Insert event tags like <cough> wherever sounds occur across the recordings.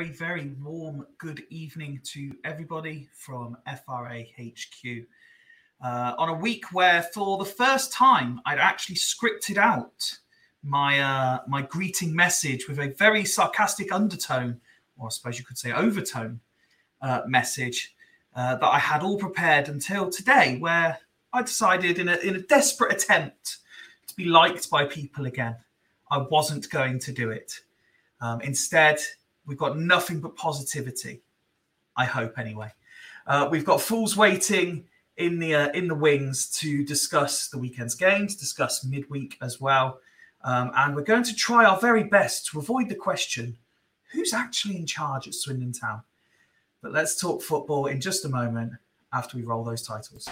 very, very warm good evening to everybody from FRA HQ. Uh, on a week where, for the first time, I'd actually scripted out my uh, my greeting message with a very sarcastic undertone, or I suppose you could say overtone uh, message uh, that I had all prepared until today, where I decided, in a in a desperate attempt to be liked by people again, I wasn't going to do it. Um, instead, we've got nothing but positivity. I hope, anyway. Uh, we've got fools waiting in the uh, in the wings to discuss the weekend's games, discuss midweek as well, um, and we're going to try our very best to avoid the question: Who's actually in charge at Swindon Town? But let's talk football in just a moment after we roll those titles.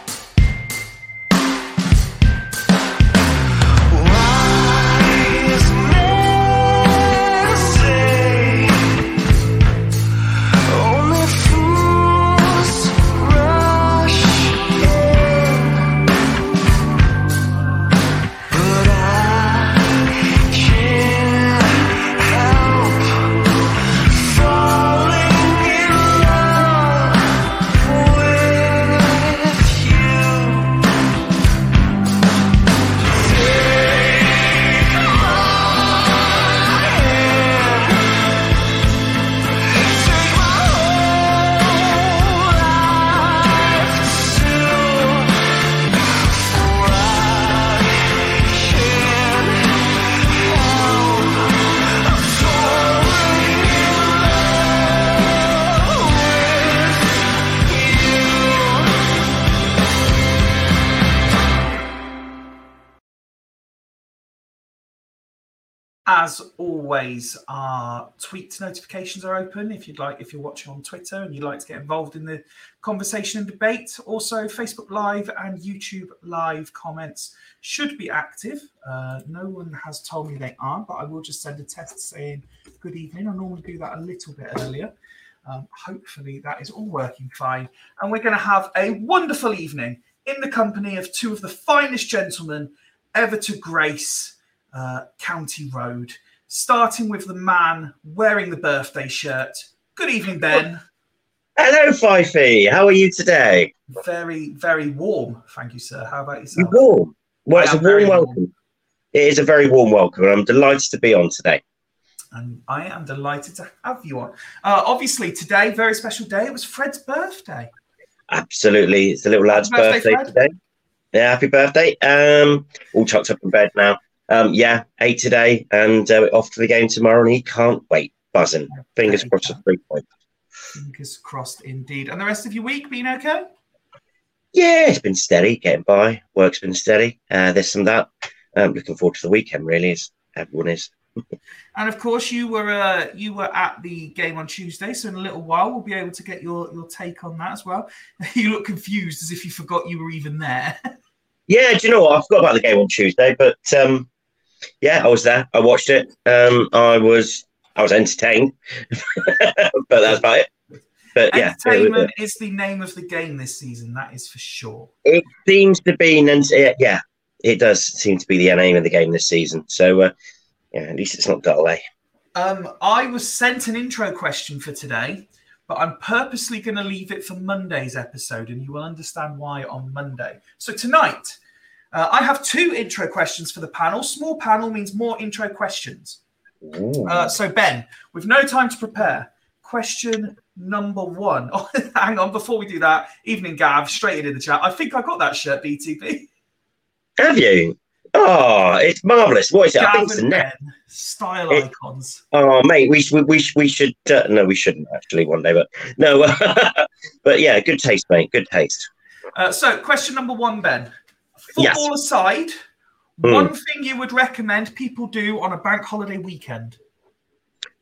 Always, our tweet notifications are open if you'd like, if you're watching on Twitter and you'd like to get involved in the conversation and debate. Also, Facebook Live and YouTube Live comments should be active. Uh, no one has told me they are, but I will just send a test saying good evening. I normally do that a little bit earlier. Um, hopefully, that is all working fine. And we're going to have a wonderful evening in the company of two of the finest gentlemen ever to grace uh, County Road, starting with the man wearing the birthday shirt. Good evening, Ben. Hello, Fifey. How are you today? Very, very warm. Thank you, sir. How about yourself? You're warm. Well, it's a warm welcome. Warm. It is a very warm welcome, and I'm delighted to be on today. And I am delighted to have you on. Uh, obviously, today, very special day. It was Fred's birthday. Absolutely. It's the little lad's happy birthday, birthday today. Yeah, happy birthday. Um, all chucked up in bed now um, yeah, eight today and uh, off to the game tomorrow, and he can't wait. Buzzing. Fingers crossed for three points. Fingers crossed indeed. And the rest of your week been okay? Yeah, it's been steady, getting by. Work's been steady. Uh, this and that. Um, looking forward to the weekend, really, as everyone is. <laughs> and of course, you were uh, you were at the game on Tuesday, so in a little while we'll be able to get your your take on that as well. <laughs> you look confused, as if you forgot you were even there. <laughs> yeah, do you know what? I forgot about the game on Tuesday, but um, yeah, I was there. I watched it. Um, I was I was entertained, <laughs> but that's about it. But yeah, entertainment is the name of the game this season. That is for sure. It seems to be, and yeah, it does seem to be the name of the game this season. So uh, yeah, at least it's not dull, eh? Um, I was sent an intro question for today, but I'm purposely going to leave it for Monday's episode, and you will understand why on Monday. So tonight, uh, I have two intro questions for the panel. Small panel means more intro questions. Uh, so, Ben, with no time to prepare, question number one. <laughs> Oh, hang on, before we do that, evening Gav, straight into the chat. I think I got that shirt, BTP. Have you? Oh, it's marvelous. What is it? Gav I think it's a net. Style it, icons. Oh, mate, we should we, we should uh, no, we shouldn't actually one day, but no, <laughs> but yeah, good taste, mate. Good taste. Uh, so, question number one, Ben football yes. aside, mm. one thing you would recommend people do on a bank holiday weekend?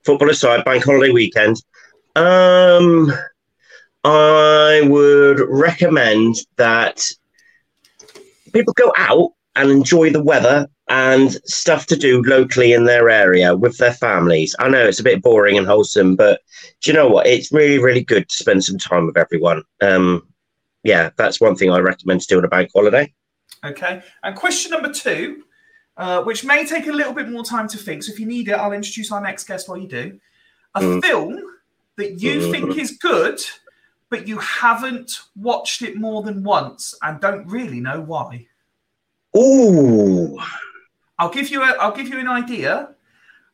Football aside, bank holiday weekend. Um, I would recommend that people go out and enjoy the weather and stuff to do locally in their area with their families. I know it's a bit boring and wholesome, but do you know what? It's really, really good to spend some time with everyone. Um, yeah, that's one thing I recommend to do on a bank holiday. Okay. And question number two, uh, which may take a little bit more time to think. So if you need it, I'll introduce our next guest while you do. A mm. film that you think is good, but you haven't watched it more than once and don't really know why? Ooh. I'll give you a I'll give you an idea.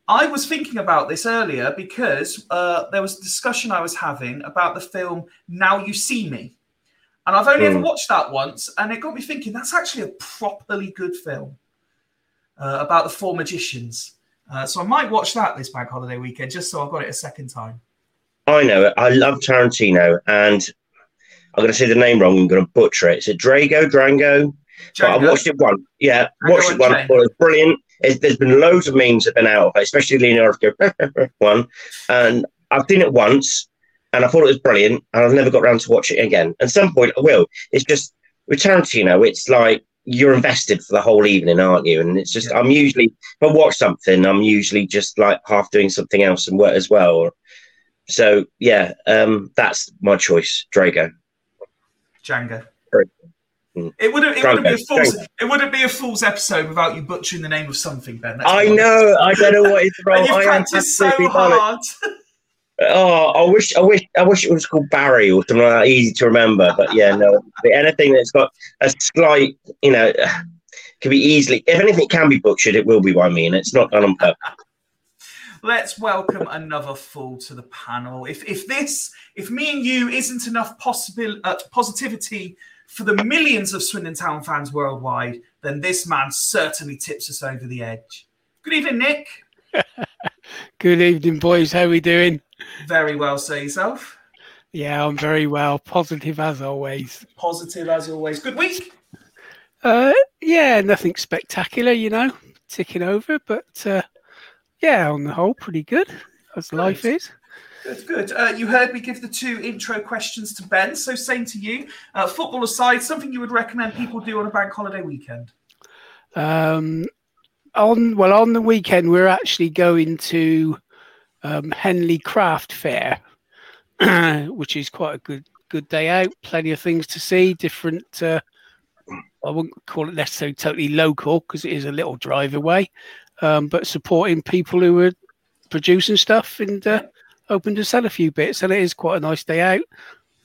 I was thinking about this earlier because uh, there was a discussion I was having about the film Now You See Me. And I've only ever Mm. watched that once, and it got me thinking that's actually a properly good film uh, about the four magicians. Uh, so I might watch that this bank holiday weekend just so I've got it a second time. I know it. I love Tarantino, and I'm going to say the name wrong. I'm going to butcher it. Is it Drago? Drango? But I watched it once. Yeah, Django watched it once. Unchained. Thought it was brilliant. It's, there's been loads of memes that have been out of it, especially Leonardo <laughs> one. And I've seen it once, and I thought it was brilliant. And I've never got around to watch it again. At some point, I will. It's just with Tarantino, it's like you're invested for the whole evening, aren't you? And it's just Yeah. I'm usually if I watch something, I'm usually just like half doing something else and work as well. So yeah, um, that's my choice, Drago. Django. It wouldn't. It wouldn't be a Django. fool's. It wouldn't be a fool's episode without you butchering the name of something, Ben. Let's I know. I don't know what is <laughs> wrong. And you've I practiced so hard. <laughs> Oh, I wish, I wish, I wish it was called Barry or something like that, easy to remember. But yeah, no, anything that's got a slight, you know, can be easily. If anything can be butchered, it will be by me, and it's not done on purpose. Let's welcome another fool to the panel. If if this, if me and you isn't enough possible uh, positivity for the millions of Swindon Town fans worldwide, then this man certainly tips us over the edge. Good evening, Nick. <laughs> Good evening, boys. How are we doing? Very well, say yourself. Yeah, I'm very well. Positive as always. Positive as always. Good week. Uh, yeah, nothing spectacular, you know, ticking over, but uh, yeah, on the whole, pretty good as life is. Good, good. Uh, you heard me give the two intro questions to Ben, so same to you. Uh, football aside, something you would recommend people do on a bank holiday weekend? Um, on well, on the weekend, we're actually going to um, Henley Craft Fair, <clears throat> which is quite a good good day out. Plenty of things to see. Different. Uh, I wouldn't call it necessarily totally local because it is a little drive away, um, but supporting people who are producing stuff and uh, hoping to sell a few bits. And it is quite a nice day out.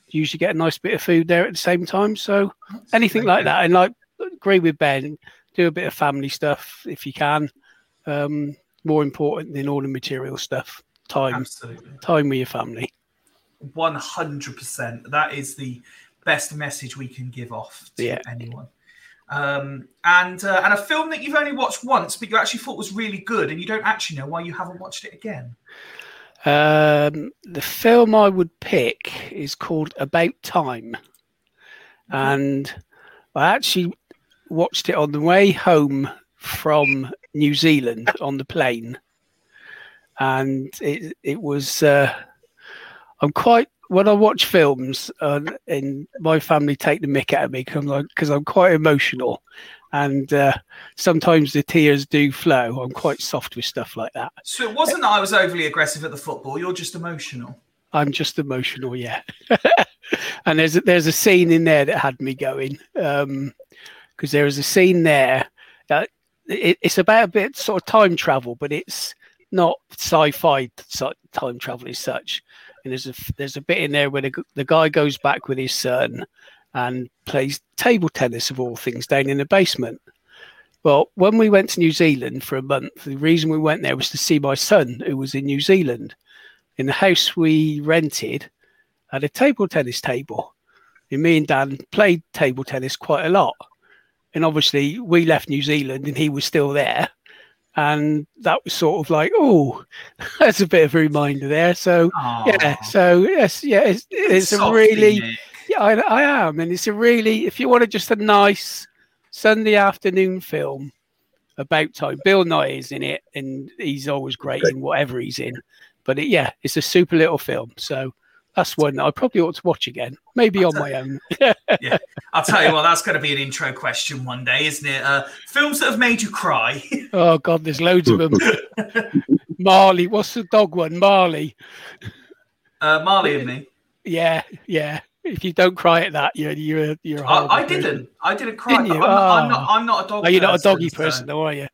You Usually get a nice bit of food there at the same time. So anything like that, and like agree with Ben, do a bit of family stuff if you can. Um, more important than all the material stuff. Time, Absolutely. time with your family. 100%. That is the best message we can give off to Yeah. anyone. Um, and uh, and a film that you've only watched once, but you actually thought was really good, and you don't actually know why you haven't watched it again. Um, the film I would pick is called About Time, and I actually watched it on the way home from New Zealand on the plane, and it it was. Uh, I'm quite when I watch films, uh, and my family take the mick out of me because I'm, like, I'm quite emotional, and uh, sometimes the tears do flow. I'm quite soft with stuff like that. So it wasn't that I was overly aggressive at the football. You're just emotional. I'm just emotional, yeah. <laughs> and there's a, there's a scene in there that had me going because there is a scene there that it, it's about a bit sort of time travel, but it's not sci-fi time travel as such. And there's a there's a bit in there where the, the guy goes back with his son and plays table tennis of all things down in the basement. Well, when we went to New Zealand for a month, the reason we went there was to see my son who was in New Zealand in the house we rented had a table tennis table. And me and Dan played table tennis quite a lot. And obviously, we left New Zealand and he was still there. And that was sort of like, oh, <laughs> that's a bit of a reminder there. So, yeah, so yes, yeah, it's, it's a really, yeah, I, I am. And it's a really, if you wanted just a nice Sunday afternoon film about time, Bill Nighy is in it and he's always great in whatever he's in. But it, yeah, it's a super little film. So that's one that I probably ought to watch again, maybe on my own. <laughs> Yeah, I'll tell you what, that's going to be an intro question one day, isn't it? Uh, films that have made you cry. <laughs> oh, God, there's loads of them. <laughs> Marley, what's the dog one? Marley. Uh, Marley and me. Yeah, yeah. If you don't cry at that, you're you're you're. a I, I didn't. I didn't cry. Didn't? I'm, not, I'm, not, Oh. I'm not a dog. Oh, you're not a doggy so- person, though, are you?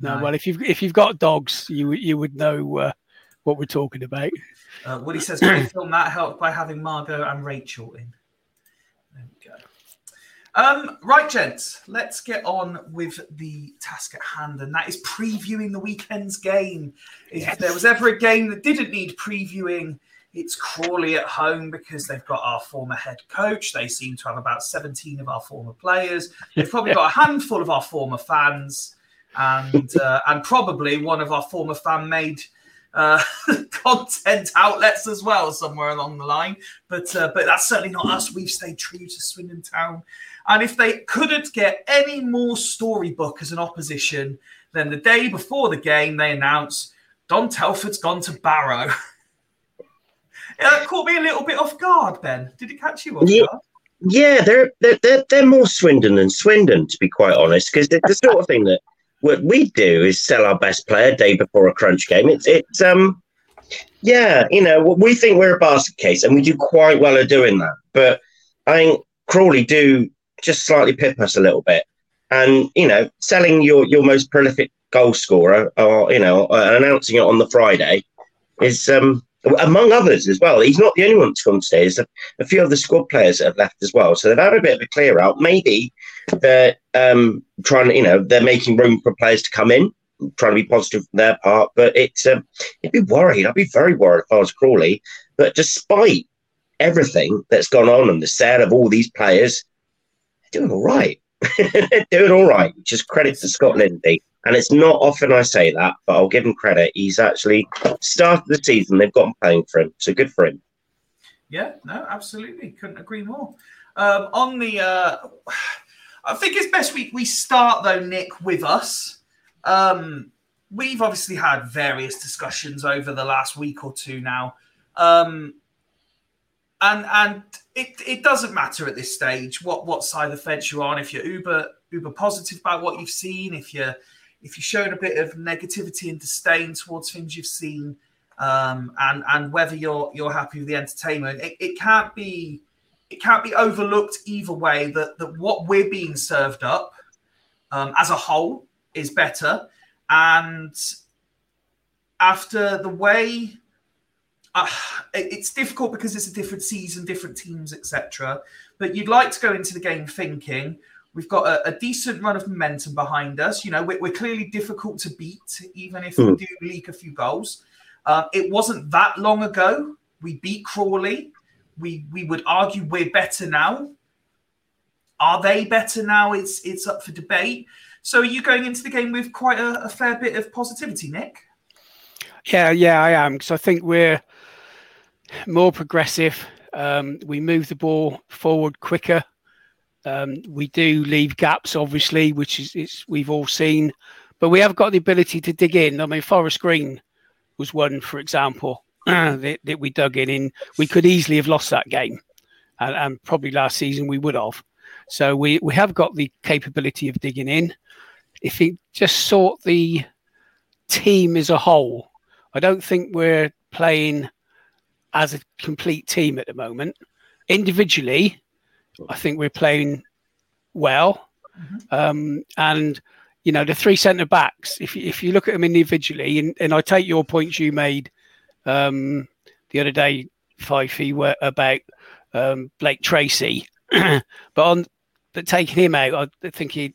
No, No. well, if you've if you've got dogs, you would- you would know uh, what we're talking about. Uh, Woody says, "Great film that helped by having Margot and Rachel in." There we go. Um, right, gents, let's get on with the task at hand, and that is previewing the weekend's game. If Yes. there was ever a game that didn't need previewing, it's Crawley at home because they've got our former head coach. They seem to have about 17 of our former players. They've probably got a handful of our former fans, and uh, and probably one of our former fan made uh, <laughs> content outlets as well somewhere along the line. But uh, but that's certainly not us. We've stayed true to Swindon Town. And if they couldn't get any more storybook as an opposition, then the day before the game they announced Dom Telford's gone to Barrow. <laughs> It caught me a little bit off guard, Ben. Did it catch you off Yeah. guard? Yeah, they're they're they're, they're more Swindon than Swindon, to be quite honest, because the, the sort of thing that what we do is sell our best player day before a crunch game. It's it's um yeah, you know, we think we're a basket case, and we do quite well at doing that. But I think Crawley do just slightly pip us a little bit, and you know, selling your your most prolific goal scorer, or you know, uh, announcing it on the Friday is um among others as well. He's not the only one to come today. There's a, a few other squad players that have left as well. So they've had a bit of a clear out. Maybe they're um, trying to, you know, they're making room for players to come in, trying to be positive from their part. But it's, um, you'd be worried. I'd be very worried if I was Crawley. But despite everything that's gone on and the sale of all these players, they're doing all right. <laughs> they're doing all right, which is credit to Scott Lindsey. And it's not often I say that, but I'll give him credit. He's actually started the season. They've got him playing for him. So good for him. Yeah, no, absolutely. Couldn't agree more. Um, on the, uh, I think it's best we, we start though, Nick, with us. Um, we've obviously had various discussions over the last week or two now. Um, and and it, it doesn't matter at this stage what, what side of the fence you're on. If you're uber uber positive about what you've seen, if you're if you're showing a bit of negativity and disdain towards things you've seen, um, and and whether you're you're happy with the entertainment, it, it can't be it can't be overlooked either way that that what we're being served up um, as a whole is better, and after the way. Uh, it- it's difficult because it's a different season, different teams, etc. But you'd like to go into the game thinking we've got a, a decent run of momentum behind us. You know, we're, we're clearly difficult to beat, even if we do leak a few goals. Um, it wasn't that long ago we beat Crawley. We we would argue we're better now. Are they better now? It's it's up for debate. So are you going into the game with quite a, a fair bit of positivity, Nick? Yeah, yeah, I am because I think we're more progressive. Um, we move the ball forward quicker. Um, we do leave gaps, obviously, which is it's, we've all seen, but we have got the ability to dig in. I mean, Forest Green was one, for example, <clears throat> that, that we dug in. In we could easily have lost that game, and, and probably last season we would have. So we we have got the capability of digging in. If you just sort the team as a whole, I don't think we're playing as a complete team at the moment. Individually, I think we're playing well. Um, and, you know, the three centre backs, if you, if you look at them individually, and, and I take your points you made um, the other day, Fifey, were about um, Blake Tracy, <clears throat> but on but taking him out, I think he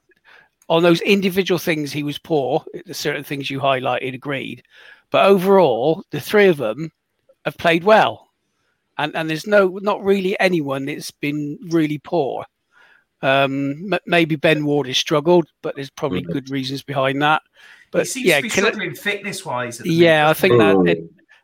on those individual things he was poor. The certain things you highlighted, agreed. But overall, the three of them have played well, and and there's no not really anyone that's been really poor. Um, m- maybe Ben Ward has struggled, but there's probably Mhm. good reasons behind that. he But seems yeah, to be can I- struggling fitness wise. yeah, I think that, Mm. it,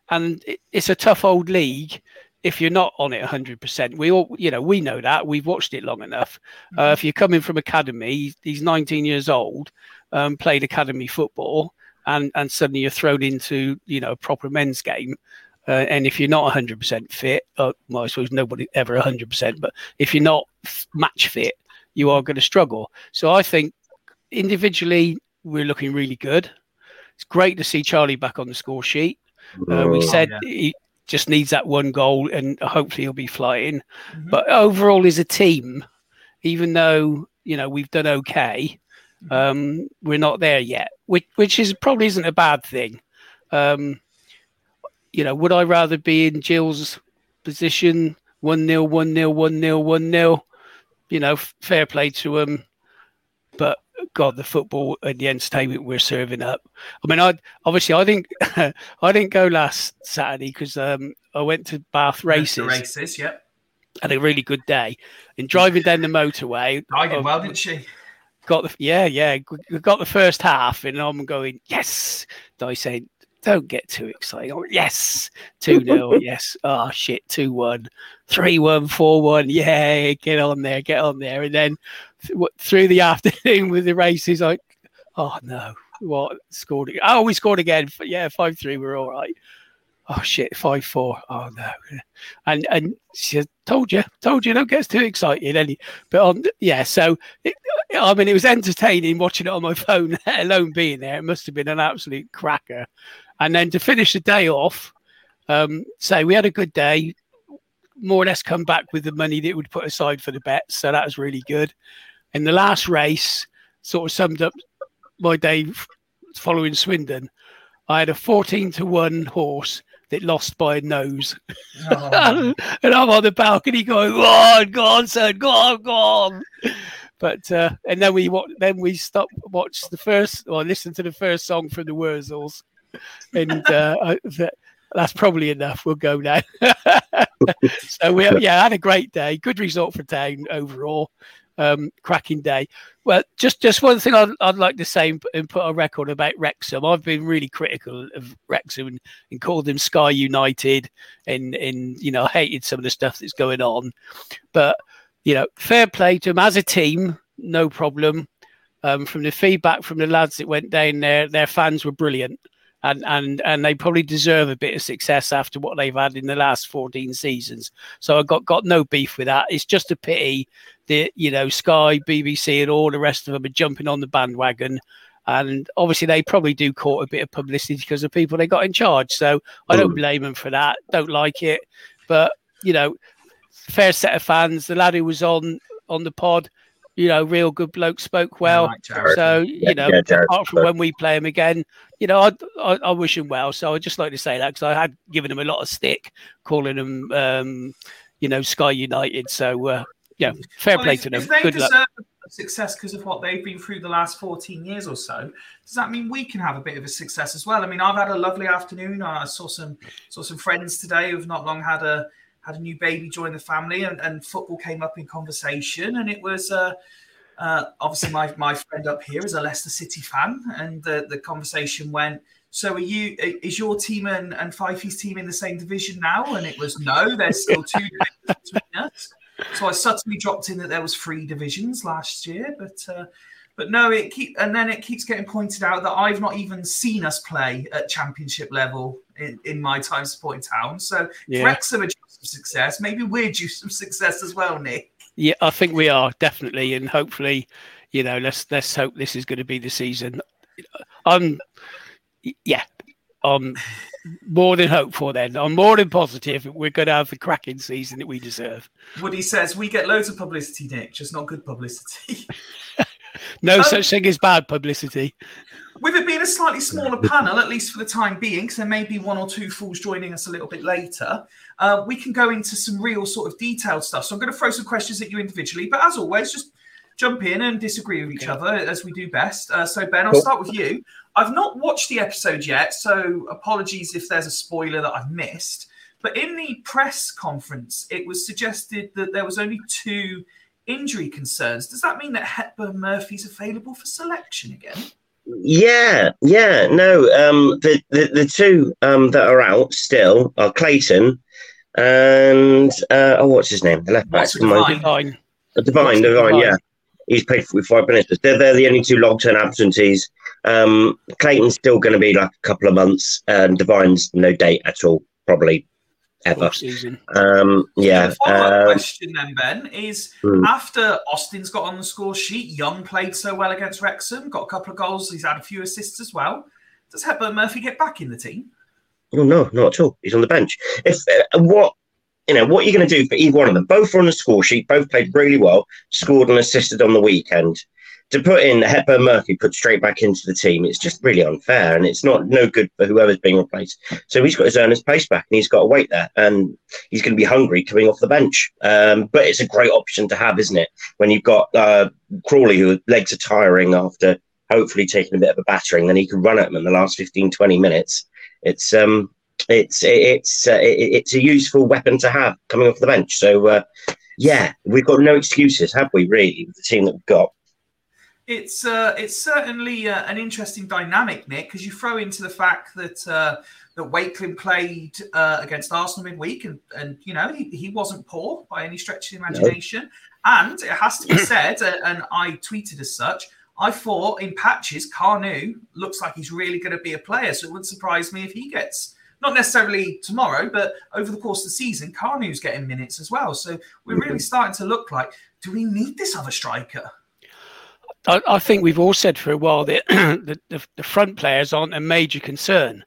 and it's a tough old league. If you're not on it 100%, we all, you know, we know that we've watched it long enough. Uh, if you're coming from academy, he's 19 years old, um, played academy football, and and suddenly you're thrown into, you know, a proper men's game. Uh, and if you're not 100% fit, uh, well, I suppose nobody ever 100%, but if you're not match fit, you are going to struggle. So I think individually, we're looking really good. It's great to see Charlie back on the score sheet. Uh, we said yeah. he just needs that one goal, and hopefully he'll be flying. Mhm. But overall, as a team, even though you know we've done okay, um, we're not there yet, which which is probably isn't a bad thing. Um, you know, would I rather be in Gills' position, one 0 one 0 one 0 one 0 You know, fair play to him, but God, the football and the entertainment we're serving up. I mean, I obviously I didn't <laughs> I didn't go last Saturday because um, I went to Bath races. races, yeah. Had a really good day. And driving down the motorway, I did well, didn't she? Got the yeah, yeah. We got the first half, and I'm going yes. I say don't get too excited. Oh, yes, 2 0. <laughs> yes. Oh, shit. 2 1. 3 1, 4 1. Yeah, get on there, get on there. And then th- through the <laughs> afternoon with the races, like, oh, no. What? Scored. Oh, we scored again. Yeah, 5 3. We're all right. Oh, shit. 5 4. Oh, no. And and she told you, told you, don't get too excited. Any, but on, yeah, so it, uh, I mean, it was entertaining watching it on my <laughs> phone, let alone being there. It must have been an absolute cracker. And then to finish the day off, um, say we had a good day, more or less come back with the money that we'd put aside for the bets. So that was really good. And the last race sort of summed up my day following Swindon. I had a 14 to 1 horse that lost by a nose. Oh. <laughs> and I'm on the balcony going, go on, go on, son, go on, go on. But uh, and then we then we stopped, watched the first or listened to the first song from the Wurzels and uh, that's probably enough. We'll go now. <laughs> so we yeah had a great day. Good result for town overall. Um, cracking day. Well, just just one thing I'd, I'd like to say and put a record about Wrexham. I've been really critical of Wrexham and, and called them Sky United, and and you know hated some of the stuff that's going on. But you know, fair play to them as a team, no problem. Um, from the feedback from the lads that went down there, their fans were brilliant and and and they probably deserve a bit of success after what they've had in the last 14 seasons. So I got got no beef with that. It's just a pity that you know Sky, BBC, and all the rest of them are jumping on the bandwagon. And obviously, they probably do court a bit of publicity because of people they got in charge. So I don't blame them for that. Don't like it, but you know, fair set of fans. The lad who was on on the pod you know, real good bloke, spoke well. Like so, you know, yeah, apart from when we play him again, you know, I, I, I wish him well. So I'd just like to say that because I had given him a lot of stick, calling him, um, you know, Sky United. So, uh, yeah, fair well, play if, to them. If they good deserve luck. success because of what they've been through the last 14 years or so, does that mean we can have a bit of a success as well? I mean, I've had a lovely afternoon. I saw some saw some friends today who've not long had a had a new baby join the family, and, and football came up in conversation, and it was. Uh, uh, obviously, my, my friend up here is a Leicester City fan, and the, the conversation went, so are you? Is your team and, and Fifey's team in the same division now? And it was no. There's still two between us. So I suddenly dropped in that there was three divisions last year, but uh, but no, it keep and then it keeps getting pointed out that I've not even seen us play at championship level in, in my time supporting town. So yeah. Wrexham are some success. Maybe we're due some success as well, Nick. Yeah, I think we are definitely, and hopefully, you know, let's let's hope this is going to be the season. I'm, yeah, I'm more than hopeful. Then I'm more than positive we're going to have the cracking season that we deserve. Woody says we get loads of publicity, Nick, just not good publicity. <laughs> no um, such thing as bad publicity. With it being a slightly smaller panel, at least for the time being, because there may be one or two fools joining us a little bit later, uh, we can go into some real sort of detailed stuff. So I'm going to throw some questions at you individually, but as always, just jump in and disagree with each okay. other as we do best. Uh, so Ben, I'll start with you. I've not watched the episode yet, so apologies if there's a spoiler that I've missed. But in the press conference, it was suggested that there was only two injury concerns. Does that mean that Hepburn Murphy's available for selection again? Yeah, yeah, no. Um, the, the the two um, that are out still are Clayton and uh, oh, what's his name? The left back. Divine. Divine. Divine, Divine, yeah. He's played for five minutes. They're, they're the only two long term absentees. Um, Clayton's still going to be like a couple of months, and Divine's no date at all, probably ever. Um, yeah. Um, question then, Ben, is hmm. after Austin's got on the score sheet, Young played so well against Wrexham, got a couple of goals, he's had a few assists as well. Does Hepburn Murphy get back in the team? Oh no, not at all. He's on the bench. If uh, what you know, what are you going to do for either one of them? Both are on the score sheet. Both played really well. Scored and assisted on the weekend. To put in Hepburn Murphy put straight back into the team, it's just really unfair, and it's not no good for whoever's being replaced. So he's got his earner's pace back, and he's got to wait there, and he's going to be hungry coming off the bench. Um, but it's a great option to have, isn't it? When you've got uh, Crawley, whose legs are tiring after hopefully taking a bit of a battering, then he can run at them in the last 15, 20 minutes. It's um, it's it's uh, it's a useful weapon to have coming off the bench. So uh, yeah, we've got no excuses, have we? Really, with the team that we've got. It's uh, it's certainly uh, an interesting dynamic, Nick, because you throw into the fact that uh, that Wakeling played uh, against Arsenal midweek, and and you know he, he wasn't poor by any stretch of the imagination. No. And it has to be <clears throat> said, uh, and I tweeted as such. I thought in patches, Kanu looks like he's really going to be a player, so it wouldn't surprise me if he gets not necessarily tomorrow, but over the course of the season, Kanu's getting minutes as well. So we're really mm-hmm. starting to look like, do we need this other striker? I, I think we've all said for a while that <clears throat> the, the, the, front players aren't a major concern.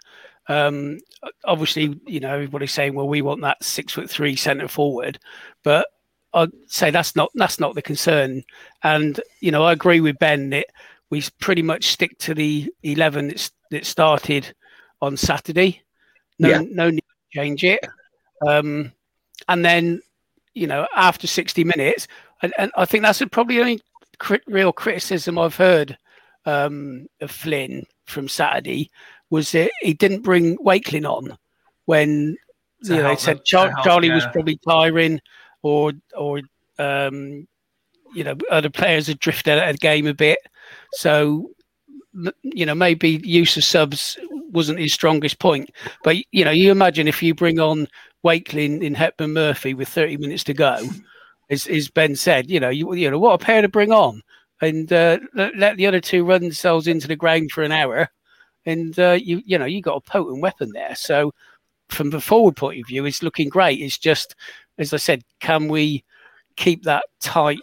Um, obviously, you know, everybody's saying, well, we want that six foot three centre forward, but I'd say that's not that's not the concern. And you know, I agree with Ben that we pretty much stick to the eleven that, that started on Saturday. No, yeah. no need to change it. Um, and then, you know, after sixty minutes, and, and I think that's probably only crit- real criticism I've heard um, of Flynn from Saturday was that he didn't bring Wakeling on when you know, they said Char- Charlie yeah. was probably tiring or or um, you know other players had drifted out of the game a bit. So you know maybe use of subs wasn't his strongest point. But you know you imagine if you bring on Wakeling in Hepburn Murphy with 30 minutes to go, as, as Ben said, you know you you know what a pair to bring on and uh, let the other two run themselves into the ground for an hour, and uh, you you know you got a potent weapon there. So from the forward point of view, it's looking great. It's just as I said, can we keep that tight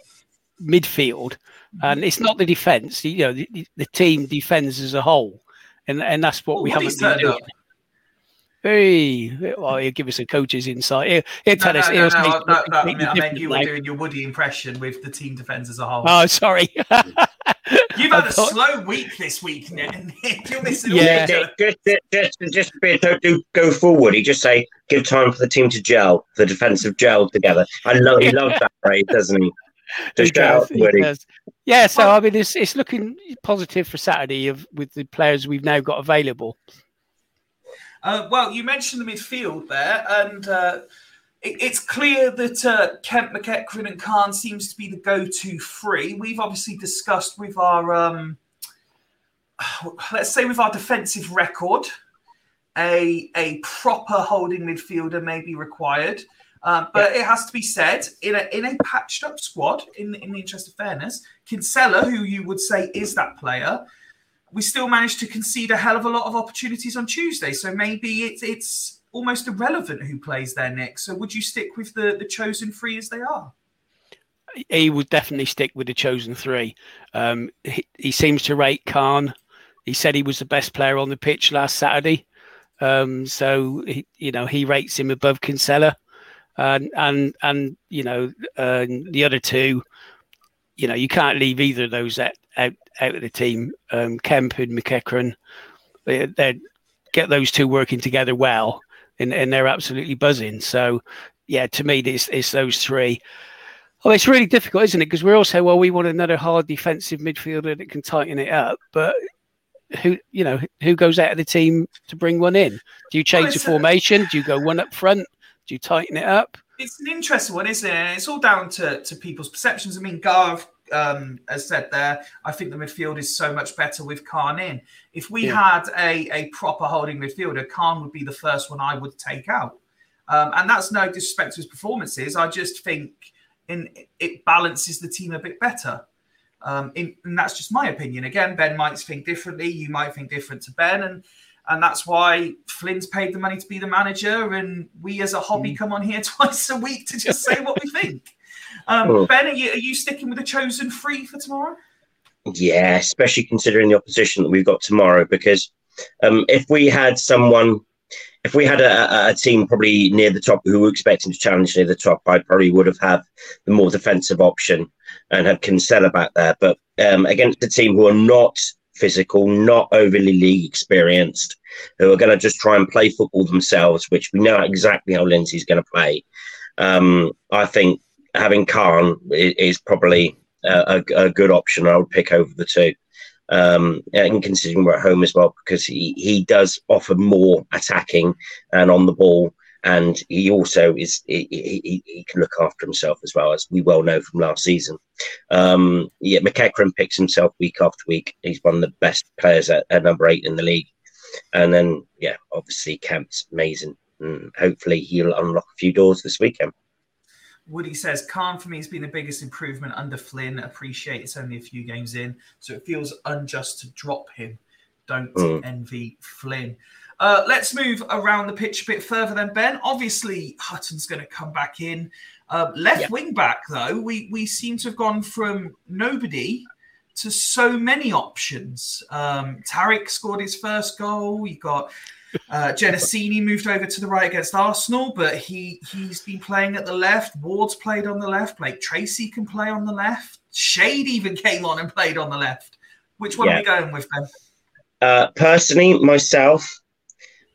midfield? And it's not the defence, you know, the, the, team defends as a whole, and and that's what well, we haven't been doing. Up? Hey, well, he'll give us a coach's insight. He'll, he'll tell no, us. No, no, no, no, no, I, mean, I meant you were doing your Woody impression with the team defence as a whole. Oh, sorry. <laughs> You've had a slow week this week, Nick. <laughs> You're missing yeah. Just, just, just, just don't do, go forward. He just say, give time for the team to gel, the defensive gel together. I love, he loves that <laughs> phrase, doesn't he? Just he does, he does. Yeah, so well, I mean, it's it's looking positive for Saturday of with the players we've now got available. Uh, well, you mentioned the midfield there, and uh, it's clear that uh, Kemp, McEachran, and Khan seems to be the go-to three. We've obviously discussed with our, um, let's say, with our defensive record, a a proper holding midfielder may be required. Um, but yeah. it has to be said, in a in a patched up squad, in in the interest of fairness, Kinsella, who you would say is that player, we still managed to concede a hell of a lot of opportunities on Tuesday. So maybe it's it's almost irrelevant who plays there next. So would you stick with the the chosen three as they are? He would definitely stick with the chosen three. Um, he, he, seems to rate Khan. He said he was the best player on the pitch last Saturday. Um, so he, you know he rates him above Kinsella, and and and you know uh, the other two, you know you can't leave either of those out out, out of the team. Um, Kemp and McEachran, they, they get those two working together well and, and they're absolutely buzzing. So, yeah, to me, it's, it's those three. Oh, it's really difficult, isn't it? Because we're also well, we want another hard defensive midfielder that can tighten it up, but who you know who goes out of the team to bring one in? Do you change well, the formation? Do you go one up front? Do you tighten it up? It's an interesting one, isn't it? It's all down to, to people's perceptions. I mean, Garv um, as said there, I think the midfield is so much better with Khan in. If we yeah. had a, a proper holding midfielder, Khan would be the first one I would take out. Um, and that's no disrespect to his performances. I just think in it balances the team a bit better. Um, in, and that's just my opinion. Again, Ben might think differently. You might think different to Ben, and and that's why Flynn's paid the money to be the manager, and we as a hobby mm. come on here <laughs> twice a week to just say what we think. Um, oh. Ben, are you, are you sticking with the chosen three for tomorrow? Yeah, especially considering the opposition that we've got tomorrow. Because um, if we had someone, if we had a, a, team probably near the top who were expecting to challenge near the top, I probably would have had the more defensive option and have Kinsella back there. But um, against a team who are not physical, not overly league experienced, who are going to just try and play football themselves, which we know exactly how Lindsey's going to play. Um, I think having Khan is, probably a, a, good option. I would pick over the two. Um, and considering we're at home as well, because he, he does offer more attacking and on the ball and he also is he, he, he, can look after himself as well as we well know from last season. Um, yeah, McEachran picks himself week after week. He's one of the best players at, at number eight in the league, and then yeah, obviously Kemp's amazing, and hopefully he'll unlock a few doors this weekend. Woody says, Khan for me has been the biggest improvement under Flynn. Appreciate it's only a few games in, so it feels unjust to drop him. Don't mm. envy Flynn. Uh, let's move around the pitch a bit further then, Ben. Obviously, Hutton's going to come back in. Uh, left yep. wing back, though, we, we seem to have gone from nobody to so many options. Um, Tariq scored his first goal. You got uh, Genesini moved over to the right against Arsenal, but he he's been playing at the left. Ward's played on the left. Blake Tracy can play on the left. Shade even came on and played on the left. Which one yeah. are we going with, Ben? Uh, personally, myself,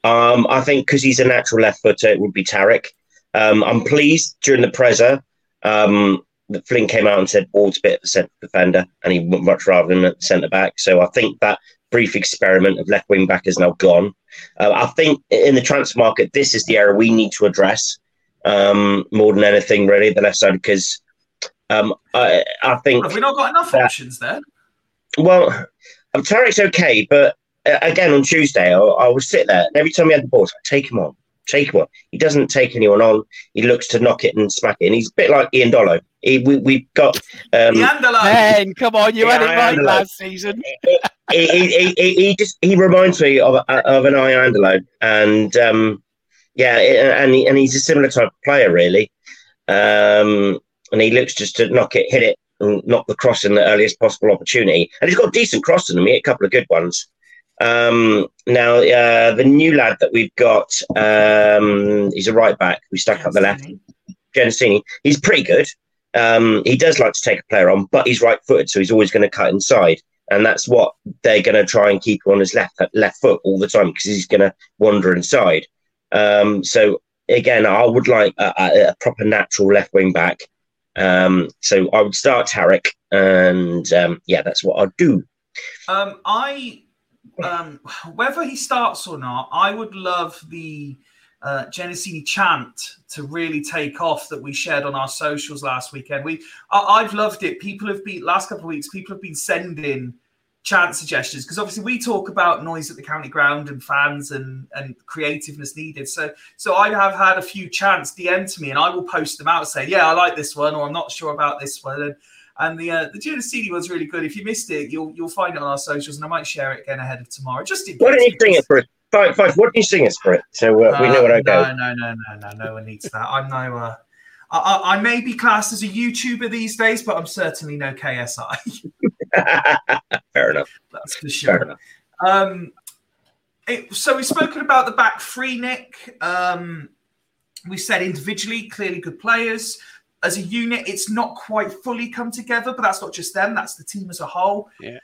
um, I think because he's a natural left footer, it would be Tariq. Um, I'm pleased during the Preza um, that Flynn came out and said Ward's a bit of a centre defender and he would much rather than a centre back. So I think that brief experiment of left wing back is now gone. Uh, I think in the transfer market, this is the area we need to address um, more than anything, really, the left side, because um, I, I, think. Have we not got enough that, options there? Well, um, Tariq's okay, but again on Tuesday, I, I would sit there, and every time he had the ball, I'd take him on, take him on. He doesn't take anyone on. He looks to knock it and smack it, and he's a bit like Iandolo. He, we, we've got um, Ben, come on, you had it right last season. <laughs> he, he, he, he, just he reminds me of of an Iandolo, and um, yeah, and he, and he's a similar type of player, really. Um, and he looks just to knock it, hit it, and knock the cross in the earliest possible opportunity. And he's got decent cross in him. He hit a couple of good ones. Um, now, uh, the new lad that we've got, um, he's a right back. We stuck up the left. Genesini. He's pretty good. Um, he does like to take a player on, but he's right footed, so he's always going to cut inside. And that's what they're going to try and keep on his left left foot all the time because he's going to wander inside. Um, so again, I would like a, a, proper natural left wing back. Um, so I would start Tariq, and um, yeah, that's what I'd do. Um, I um, whether he starts or not, I would love the uh, Genesini chant to really take off that we shared on our socials last weekend. We, I, have loved it. People have been last couple of weeks. People have been sending chant suggestions because obviously we talk about noise at the county ground and fans and and creativeness needed. So so I have had a few chants DM to me and I will post them out saying, yeah, I like this one or I'm not sure about this one. And and the uh, the Genesini one's really good. If you missed it, you'll you'll find it on our socials, and I might share it again ahead of tomorrow. Just in why don't you sing it for us? Five, five. Why don't you sing us, for it so uh, we know what I go? No, no, no, no, no. No one needs that. I'm no. Uh, I, I, may be classed as a YouTuber these days, but I'm certainly no KSI. <laughs> Fair enough. That's for sure. Fair enough. Um, it, so we've spoken about the back three, Nick. Um, we said individually, clearly good players as a unit, it's not quite fully come together, but that's not just them, that's the team as a whole. Yeah.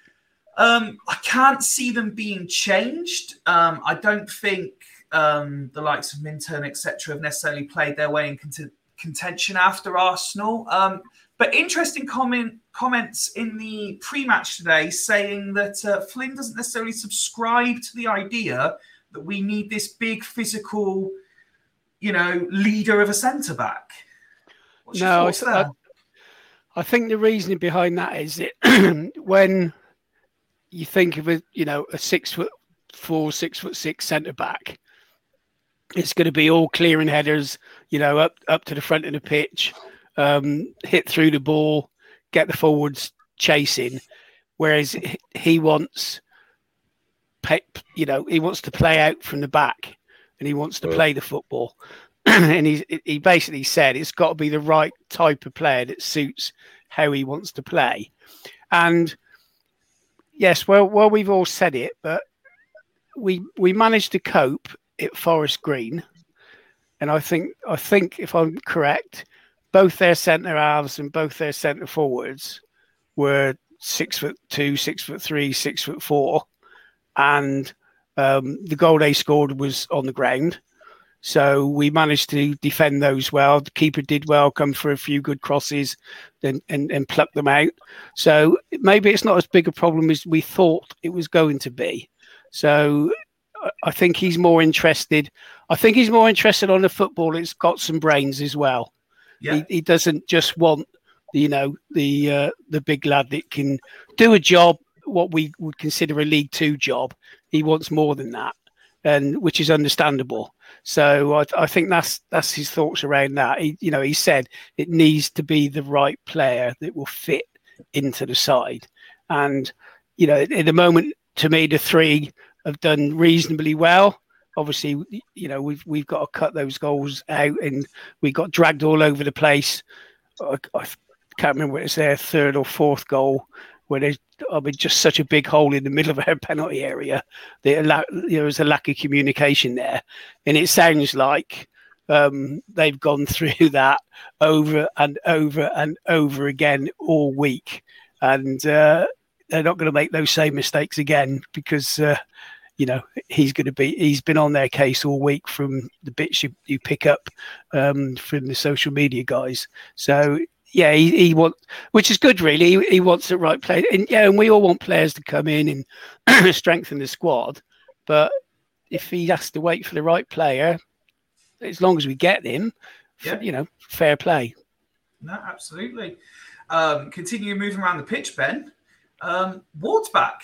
Um, I can't see them being changed. Um, I don't think um, the likes of Minturn, etc., have necessarily played their way in cont- contention after Arsenal. Um, but interesting comment comments in the pre-match today saying that uh, Flynn doesn't necessarily subscribe to the idea that we need this big physical, you know, leader of a centre back. No, I, I, think the reasoning behind that is that <clears throat> when you think of a you know a six foot four, six foot six centre back, it's going to be all clearing headers, you know, up up to the front of the pitch, um, hit through the ball, get the forwards chasing. Whereas he wants, you know, he wants to play out from the back, and he wants to play the football. <clears throat> and he he basically said it's got to be the right type of player that suits how he wants to play. And yes, well, well, we've all said it, but we we managed to cope at Forest Green, and I think I think if I'm correct, both their centre halves and both their centre forwards were six foot two, six foot three, six foot four, and um, the goal they scored was on the ground. So we managed to defend those well. The keeper did well, come for a few good crosses, and, and, and pluck them out. So maybe it's not as big a problem as we thought it was going to be. So I think he's more interested. I think he's more interested on the football. It's got some brains as well. Yeah. He, he doesn't just want, you know, the uh, the big lad that can do a job, what we would consider a League Two job. He wants more than that, and which is understandable. So I, I, think that's that's his thoughts around that. He, you know, he said it needs to be the right player that will fit into the side, and you know, at the moment, to me, the three have done reasonably well. Obviously, you know, we've we've got to cut those goals out, and we got dragged all over the place. I, I can't remember whether it's their third or fourth goal where there's I mean just such a big hole in the middle of our <laughs> penalty area. There, there was a lack of communication there, and it sounds like um, they've gone <laughs> through that over and over and over again all week, and uh, they're not going to make those same mistakes again because. Uh, you know he's going to be he's been on their case all week from the bits you, you pick up um, from the social media guys so yeah, he, he wants, which is good, really. He, he, wants the right player, and yeah, and we all want players to come in and <clears throat> strengthen the squad. But if he has to wait for the right player, as long as we get him, yeah. you know, fair play. No, absolutely. Um, continue moving around the pitch, Ben. Um, Ward's back.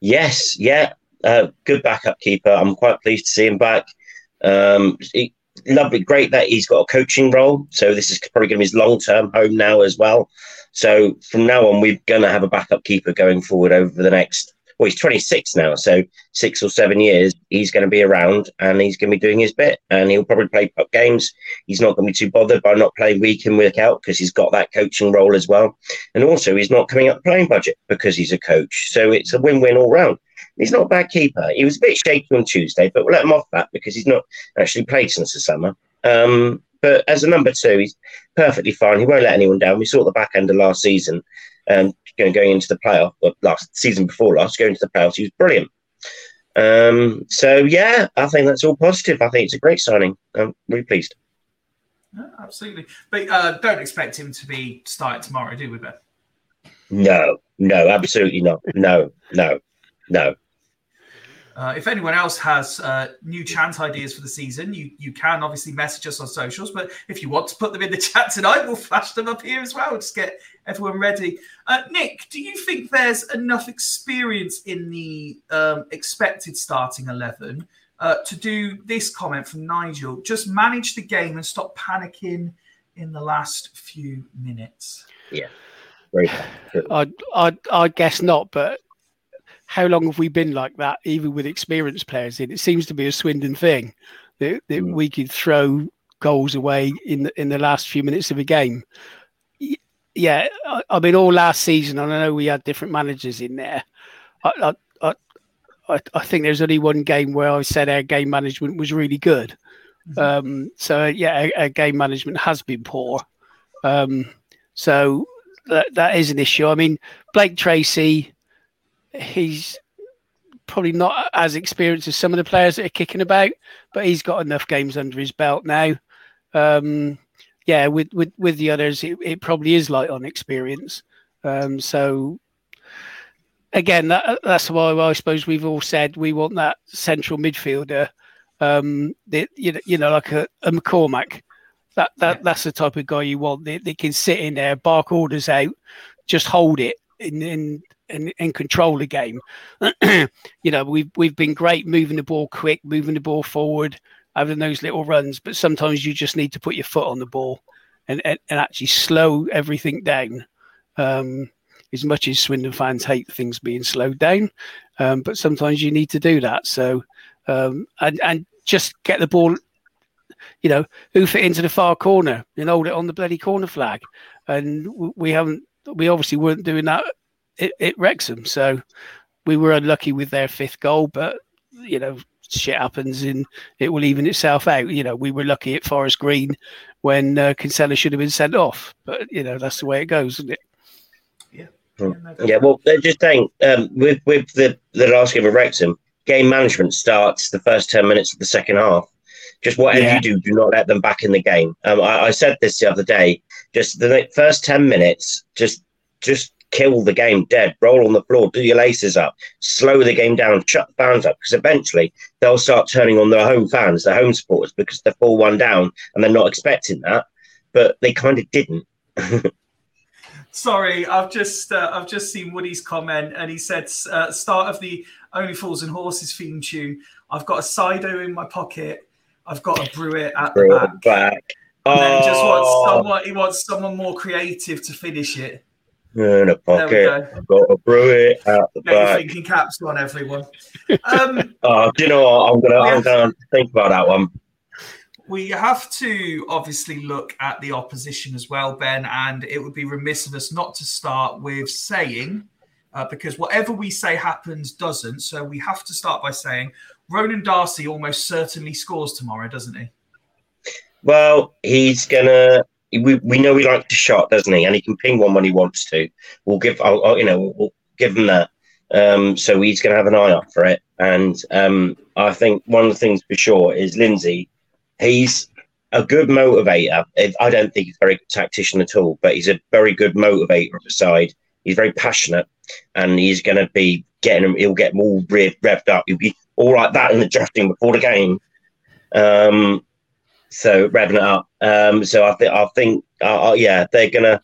Yes, yeah, uh, good backup keeper. I'm quite pleased to see him back. Um, he, lovely, great that he's got a coaching role. So this is probably going to be his long term home now as well. So from now on, we're going to have a backup keeper going forward over the next. Well, he's 26 now, so six or seven years, he's going to be around and he's going to be doing his bit. And he'll probably play puck games. He's not going to be too bothered by not playing week in, week out because he's got that coaching role as well. And also, he's not coming up playing budget because he's a coach. So it's a win win all round. He's not a bad keeper. He was a bit shaky on Tuesday, but we'll let him off that because he's not actually played since the summer. Um, but as a number two, he's perfectly fine. He won't let anyone down. We saw at the back end of last season, um, going, going into the playoff, last season before last, going to the playoffs. He was brilliant. Um, so yeah, I think that's all positive. I think it's a great signing. I'm really pleased. Absolutely, but uh, don't expect him to be started tomorrow, do we, Ben? No, no, absolutely not. No, no, no. Uh, if anyone else has uh, new chant ideas for the season, you you can obviously message us on socials. But if you want to put them in the <laughs> chat tonight, we'll flash them up here as well. Just get everyone ready. Uh, Nick, do you think there's enough experience in the um, expected starting eleven uh, to do this comment from Nigel? Just manage the game and stop panicking in the last few minutes. Yeah. Right. I, I I guess not, but how long have we been like that, even with experienced players in? It seems to be a Swindon thing that, that mm. we could throw goals away in the, in the last few minutes of a game. Yeah, I, I mean, all last season, and I know we had different managers in there. I, I, I, I think there's only one game where I said our game management was really good. Mm-hmm. Um, so yeah, our, our, game management has been poor. Um, so that, that is an issue. I mean, Blake Tracy he's probably not as experienced as some of the players that are kicking about, but he's got enough games under his belt now. Um, yeah, with, with, with the others, it, it probably is light on experience. Um, so again, that, that's why I suppose we've all said we want that central midfielder. Um, that you know, you know, like a, a McCormack. That that yeah. that's the type of guy you want. that, they can sit in there, bark orders out, just hold it, and, and and, and control the game. <clears throat> you know, we've we've been great moving the ball quick, moving the ball forward, having those little runs, but sometimes you just need to put your foot on the ball and and, and actually slow everything down. Um, as much as Swindon fans hate things being slowed down, um, but sometimes you need to do that. So um, and and just get the ball, you know, hoof it into the far corner and hold it on the bloody corner flag. And we haven't, we obviously weren't doing that it, it wrecks them. So we were unlucky with their fifth goal, but you know, shit happens and it will even itself out. You know, we were lucky at Forest Green when uh, Kinsella should have been sent off, but you know that's the way it goes, isn't it? Yeah, Yeah, well, they're just saying um, with with the the last game of Wrexham, game management starts the first ten minutes of the second half. Just whatever Yeah. you do, do not let them back in the game. Um, I, I said this the other day. Just the first ten minutes, just just kill the game dead. Roll on the floor, do your laces up, slow the game down, shut the fans up, because eventually they'll start turning on their home fans, their home supporters, because they're four one down and they're not expecting that. But they kind of didn't. <laughs> Sorry, I've just uh, I've just seen Woody's comment, and he said uh, start of the Only Fools and Horses theme tune. I've got a cider in my pocket. I've got a brew it at the Bring back. back. And then he just wants Oh. someone. He wants someone more creative to finish it. In a pocket. go. I've got to brew it out the Get back. thinking caps on, everyone. Um, Oh, <laughs> do you know what? I'm gonna, I'm gonna think about that one. we have to obviously look at the opposition as well, Ben, and it would be remiss of us not to start with saying, uh, because whatever we say happens doesn't. So we have to start by saying Ronan Darcy almost certainly scores tomorrow, doesn't he? Well, he's gonna. We, we know he likes to shot, doesn't he? And he can ping one when he wants to. We'll give, I'll, I'll- you know, we'll, give him that. Um, so he's going to have an eye out for it. And um, I think one of the things for sure is Lindsey. He's a good motivator. I don't think he's a very good tactician at all, but he's a very good motivator of the side. He's very passionate, and he's going to be getting him. He'll get them all rev- revved up. He'll be all like that in the drafting before the game. Um, so revving it up. Um, so I think I think uh, uh, yeah, they're gonna.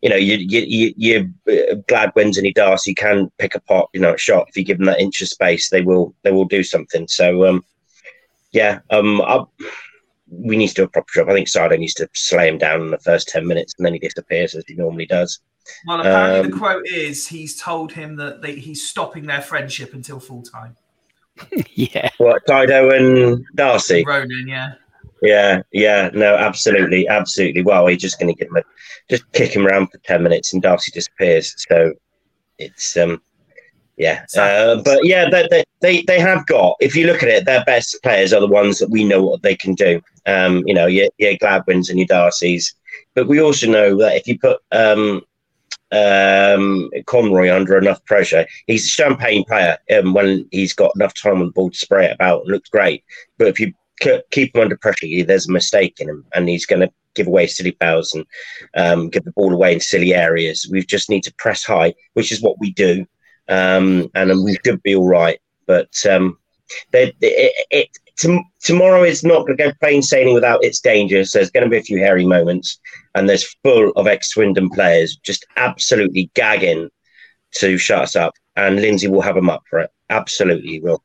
You know, you you you you Gladwins any Darcy can pick a pot, you know, a shot if you give them that inch of space, they will they will do something. So um, yeah, um, I, we need to do a proper job. I think Sardo needs to slay him down in the first ten minutes, and then he disappears as he normally does. Well, apparently the Um, quote is he's told him that they, he's stopping their friendship until full time. <laughs> yeah. What Dido and Darcy? Ronan, yeah. Yeah, yeah, no, absolutely, absolutely. Well, he's just going to give him a, just kick him around for ten minutes, and Darcy disappears. So it's um, yeah, uh, but yeah, they, they they have got. If you look at it, their best players are the ones that we know what they can do. Um, you know, your your Gladwins and your Darcys, but we also know that if you put um um Conroy under enough pressure, he's a champagne player. Um, when he's got enough time on the ball to spray it about, it looks great. But if you keep him under pressure, there's a mistake in him, and he's going to give away silly fouls and um, give the ball away in silly areas. We just need to press high, which is what we do, um, and we should be all right. But um, they, it, it, tom- tomorrow is not going to go plain sailing without its dangers. There's going to be a few hairy moments, and there's full of ex Swindon players just absolutely gagging to shut us up, and Lindsey will have them up for it. Absolutely, will.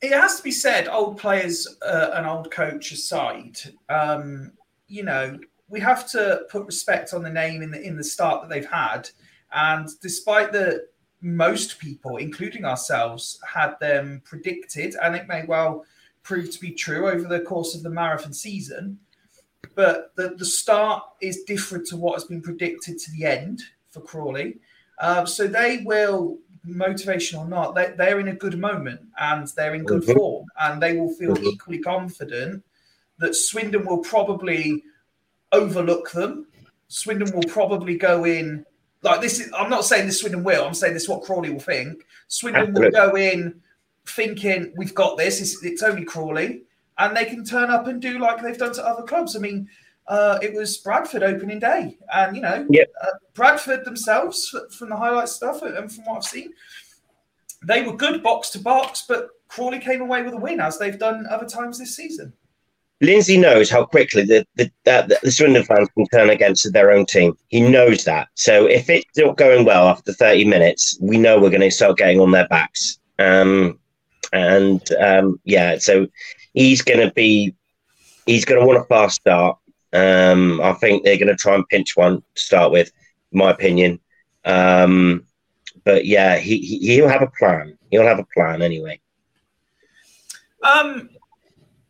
It has to be said, old players uh, and old coach aside, um, you know, we have to put respect on the name in the in the start that they've had. And despite the most people, including ourselves, had them predicted, and it may well prove to be true over the course of the marathon season. But the, the start is different to what has been predicted to the end for Crawley. Um, so they will, motivation or not, they, they're in a good moment and they're in good Mhm. form and they will feel Mhm. equally confident that Swindon will probably overlook them. Swindon will probably go in like this. Is, I'm not saying this Swindon will. I'm saying this is what Crawley will think. Swindon will go in thinking we've got this. It's, it's only Crawley, and they can turn up and do like they've done to other clubs. I mean, uh, it was Bradford opening day, and you know, Yep. uh, Bradford themselves from the highlight stuff and from what I've seen, they were good box to box, but Crawley came away with a win as they've done other times this season. Lindsey knows how quickly the the, the Swindon fans can turn against their own team. He knows that. So if it's not going well after 30 minutes, we know we're going to start getting on their backs. Um, and um, yeah, so he's going to be he's going to want a fast start. Um, I think they're going to try and pinch one to start with, my opinion. Um, but yeah, he, he he'll have a plan. He'll have a plan anyway. Um,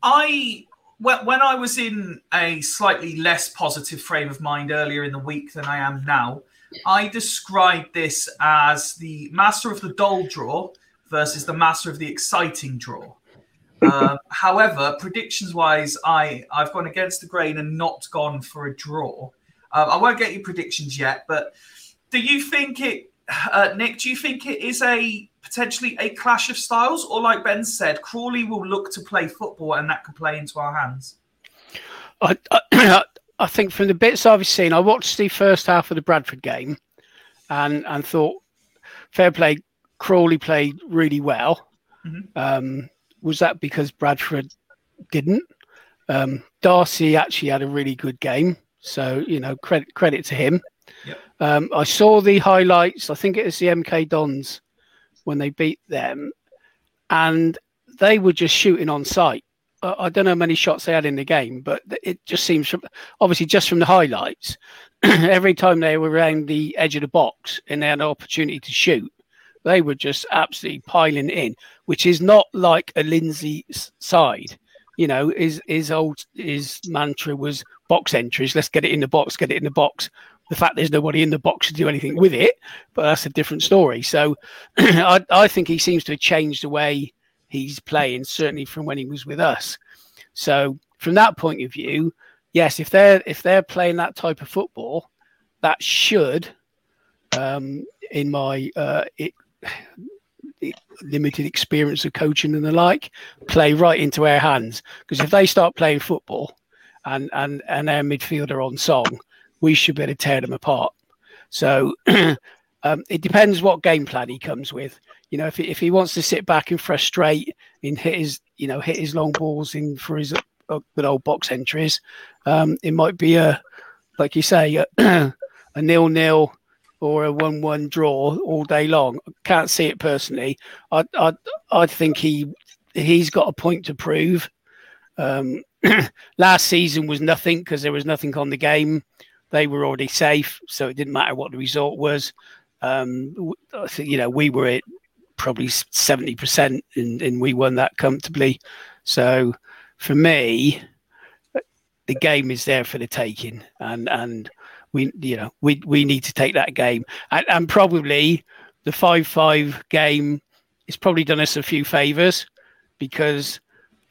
I when I was in a slightly less positive frame of mind earlier in the week than I am now, I described this as the master of the dull draw versus the master of the exciting draw. Um, however, predictions wise, I I've gone against the grain and not gone for a draw. Um, I won't get you predictions yet, but do you think it? uh, Nick, do you think it is a potentially a clash of styles, or like Ben said, Crawley will look to play football and that could play into our hands? I, I, <clears throat> I think from the bits I've seen, I watched the first half of the Bradford game, and and thought fair play. Crawley played really well. Mm-hmm. Um, was that because Bradford didn't? Um, Darcy actually had a really good game, so you know credit credit to him. Yep. Um, I saw the highlights. I think it was the MK Dons when they beat them, and they were just shooting on sight. I don't know how many shots they had in the game, but it just seems from obviously just from the highlights, <clears throat> every time they were around the edge of the box and they had an opportunity to shoot, they were just absolutely piling in, which is not like a Lindsey side. You know, his his old his mantra was box entries. Let's get it in the box. Get it in the box. The fact there's nobody in the box to do anything with it, but that's a different story. So, <clears throat> I I think he seems to have changed the way he's playing, certainly from when he was with us. So from that point of view, yes, if they're if they're playing that type of football, that should, um, in my uh, it, <sighs> limited experience of coaching and the like, play right into our hands. Because if they start playing football and and and our midfielder on song, we should be able to tear them apart. So <clears throat> um, it depends what game plan he comes with. You know, if he, if he wants to sit back and frustrate and hit his, you know, hit his long balls in for his uh, good old box entries, um, it might be a, like you say, a, <clears throat> a nil nil or a one one draw all day long. Can't see it personally. I I I think he he's got a point to prove. Um, <clears throat> last season was nothing because there was nothing on the game. They were already safe, so it didn't matter what the result was. Um, you know, we were at probably 70% and, and we won that comfortably. So for me, the game is there for the taking and, and we, you know, we, we need to take that game and, and probably the five, five game has probably done us a few favors because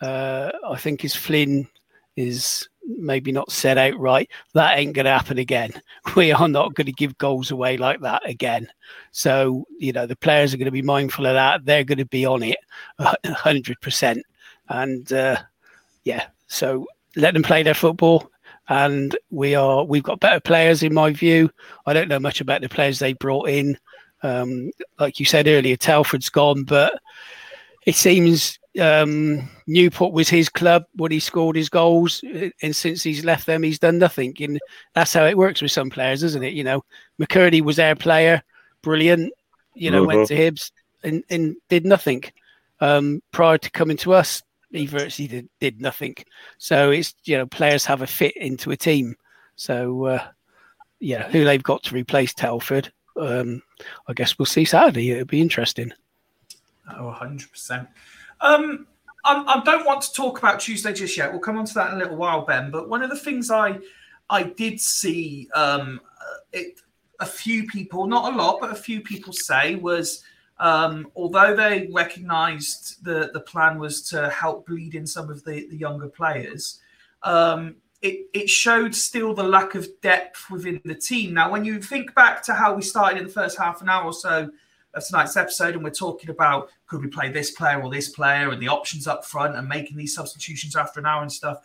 uh, I think as Flynn is maybe not said outright, that ain't going to happen again. <laughs> We are not going to give goals away like that again. So, you know, the players are going to be mindful of that. They're going to be on it 100%. And uh, yeah, so let them play their football. And we are, we've got better players in my view. I don't know much about the players they brought in. Um, like you said earlier, Telford's gone, but it seems um, Newport was his club when he scored his goals, and since he's left them, he's done nothing. And that's how it works with some players, isn't it? You know, McCurdy was their player, brilliant. You know, went mm-hmm. to Hibs and, and did nothing. Um, prior to coming to us, he virtually did, did nothing. So it's you know, players have a fit into a team. So uh, yeah, who they've got to replace Telford, um, I guess we'll see Saturday. It'll be interesting. Oh, 100%. Um, I, I, don't want to talk about Tuesday just yet. We'll come on to that in a little while, Ben. But one of the things I I did see um, it, a few people, not a lot, but a few people say was um, although they recognised the the plan was to help bleed in some of the, the younger players, um, it, it showed still the lack of depth within the team. Now, when you think back to how we started in the first half an hour or so of tonight's episode, and we're talking about could we play this player or this player, and the options up front, and making these substitutions after an hour and stuff.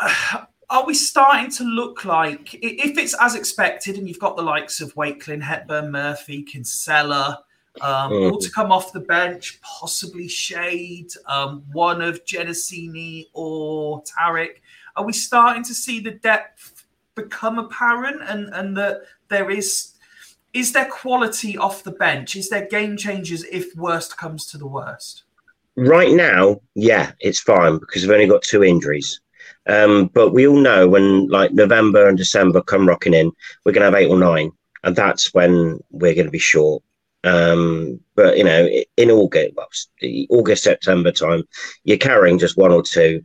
<sighs> Are we starting to look like, if it's as expected, and you've got the likes of Wakeling, Hepburn, Murphy, Kinsella, um, mm. all to come off the bench, possibly Shade, um, one of Genesini or Tariq. Are we starting to see the depth become apparent and, and that there is is there quality off the bench? Is there game changers if worst comes to the worst? Right now, yeah, it's fine because we've only got two injuries. Um, but we all know when like November and December come rocking in, we're going to have eight or nine, and that's when we're going to be short. Um, but you know, in August, well, August September time, you're carrying just one or two.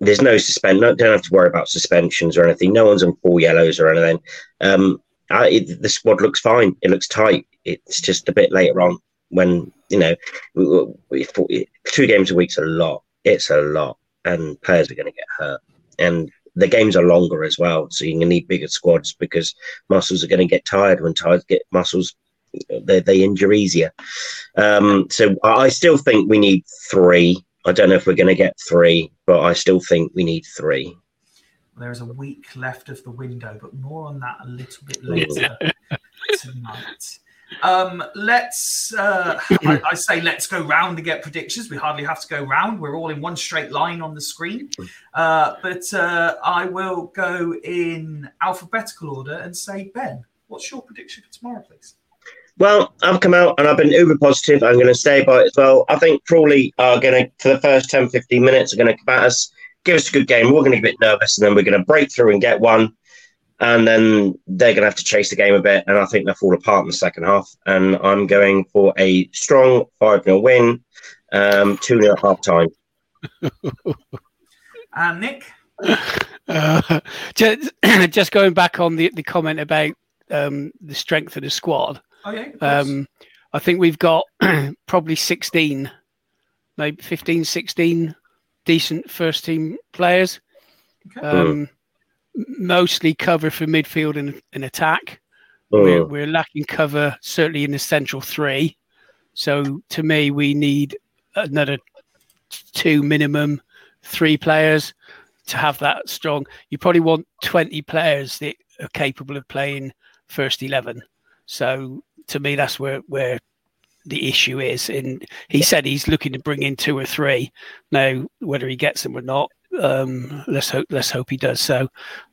There's no suspend. No, don't have to worry about suspensions or anything. No one's on four yellows or anything. Um, uh, it, the squad looks fine. It looks tight. It's just a bit later on when you know we, we, two games a week's a lot. It's a lot, and players are going to get hurt. And the games are longer as well, so you're going to need bigger squads because muscles are going to get tired. When tired get muscles they, they injure easier. Um, so I still think we need three. I don't know if we're going to get three, but I still think we need three. There is a week left of the window, but more on that a little bit later tonight. Um, let's, uh, I, I, say, let's go round and get predictions. We hardly have to go round. We're all in one straight line on the screen. Uh, but uh, I will go in alphabetical order and say, Ben, what's your prediction for tomorrow, please? Well, I've come out and I've been uber positive. I'm going to stay by it as well. I think Crawley are going to, for the first 10, 15 minutes, are going to combat us, give us a good game. We're going to get a bit nervous and then we're going to break through and get one and then they're going to have to chase the game a bit, and I think they'll fall apart in the second half. And I'm going for a strong 5 0 win, um, 2 0 at half time. and <laughs> Nick? Uh, <laughs> just, <clears throat> just, going back on the, the comment about um, the strength of the squad. Oh, yeah, um, I think we've got <clears throat> probably 16, maybe 15, 16 decent first team players. Okay. Um, mostly cover for midfield and, and attack. Oh. We're, we're lacking cover certainly in the central three. So to me, we need another two minimum, three players to have that strong. You probably want 20 players that are capable of playing first 11. So to me, that's where, where the issue is. And he said he's looking to bring in two or three. Now, whether he gets them or not, um, let's hope let's hope he does. So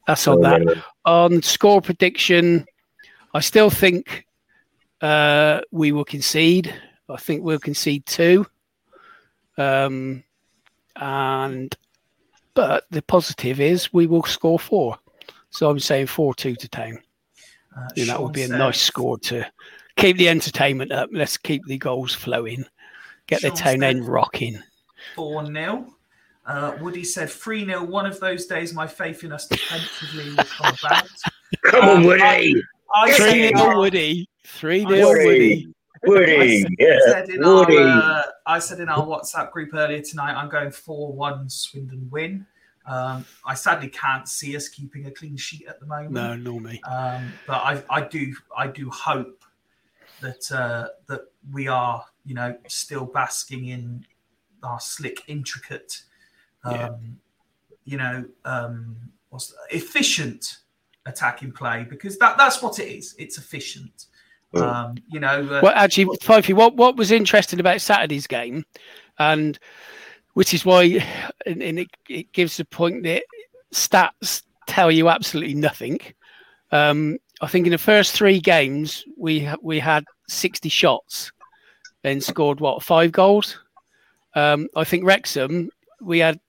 that's on that. On score prediction, I still think uh, we will concede. I think we'll concede two. Um, and but the positive is we will score four. So I'm saying four two to town. Uh, that would be a nice score to keep the entertainment up. Let's keep the goals flowing. Get Sean the town end rocking. 4 0. Uh, Woody said 3 0. One of those days, my faith in us defensively will come about. Come on, um, Woody. 3 0 Woody. 3 0 Woody. Woody. I yeah. Said Woody. Our, uh, I said in our WhatsApp group earlier tonight, I'm going 4 1 Swindon win. Um, I sadly can't see us keeping a clean sheet at the moment. No, nor me. Um, but I, I do, I do hope that uh, that we are, you know, still basking in our slick, intricate um, yeah. you know, um, what's efficient attacking play because that that's what it is. It's efficient. Um, you know. Uh, well, actually, Fifey, what what was interesting about Saturday's game, and which is why, and, and it, it gives the point that stats tell you absolutely nothing. Um, I think in the first three games we we had sixty shots, and scored what five goals. Um, I think Wrexham we had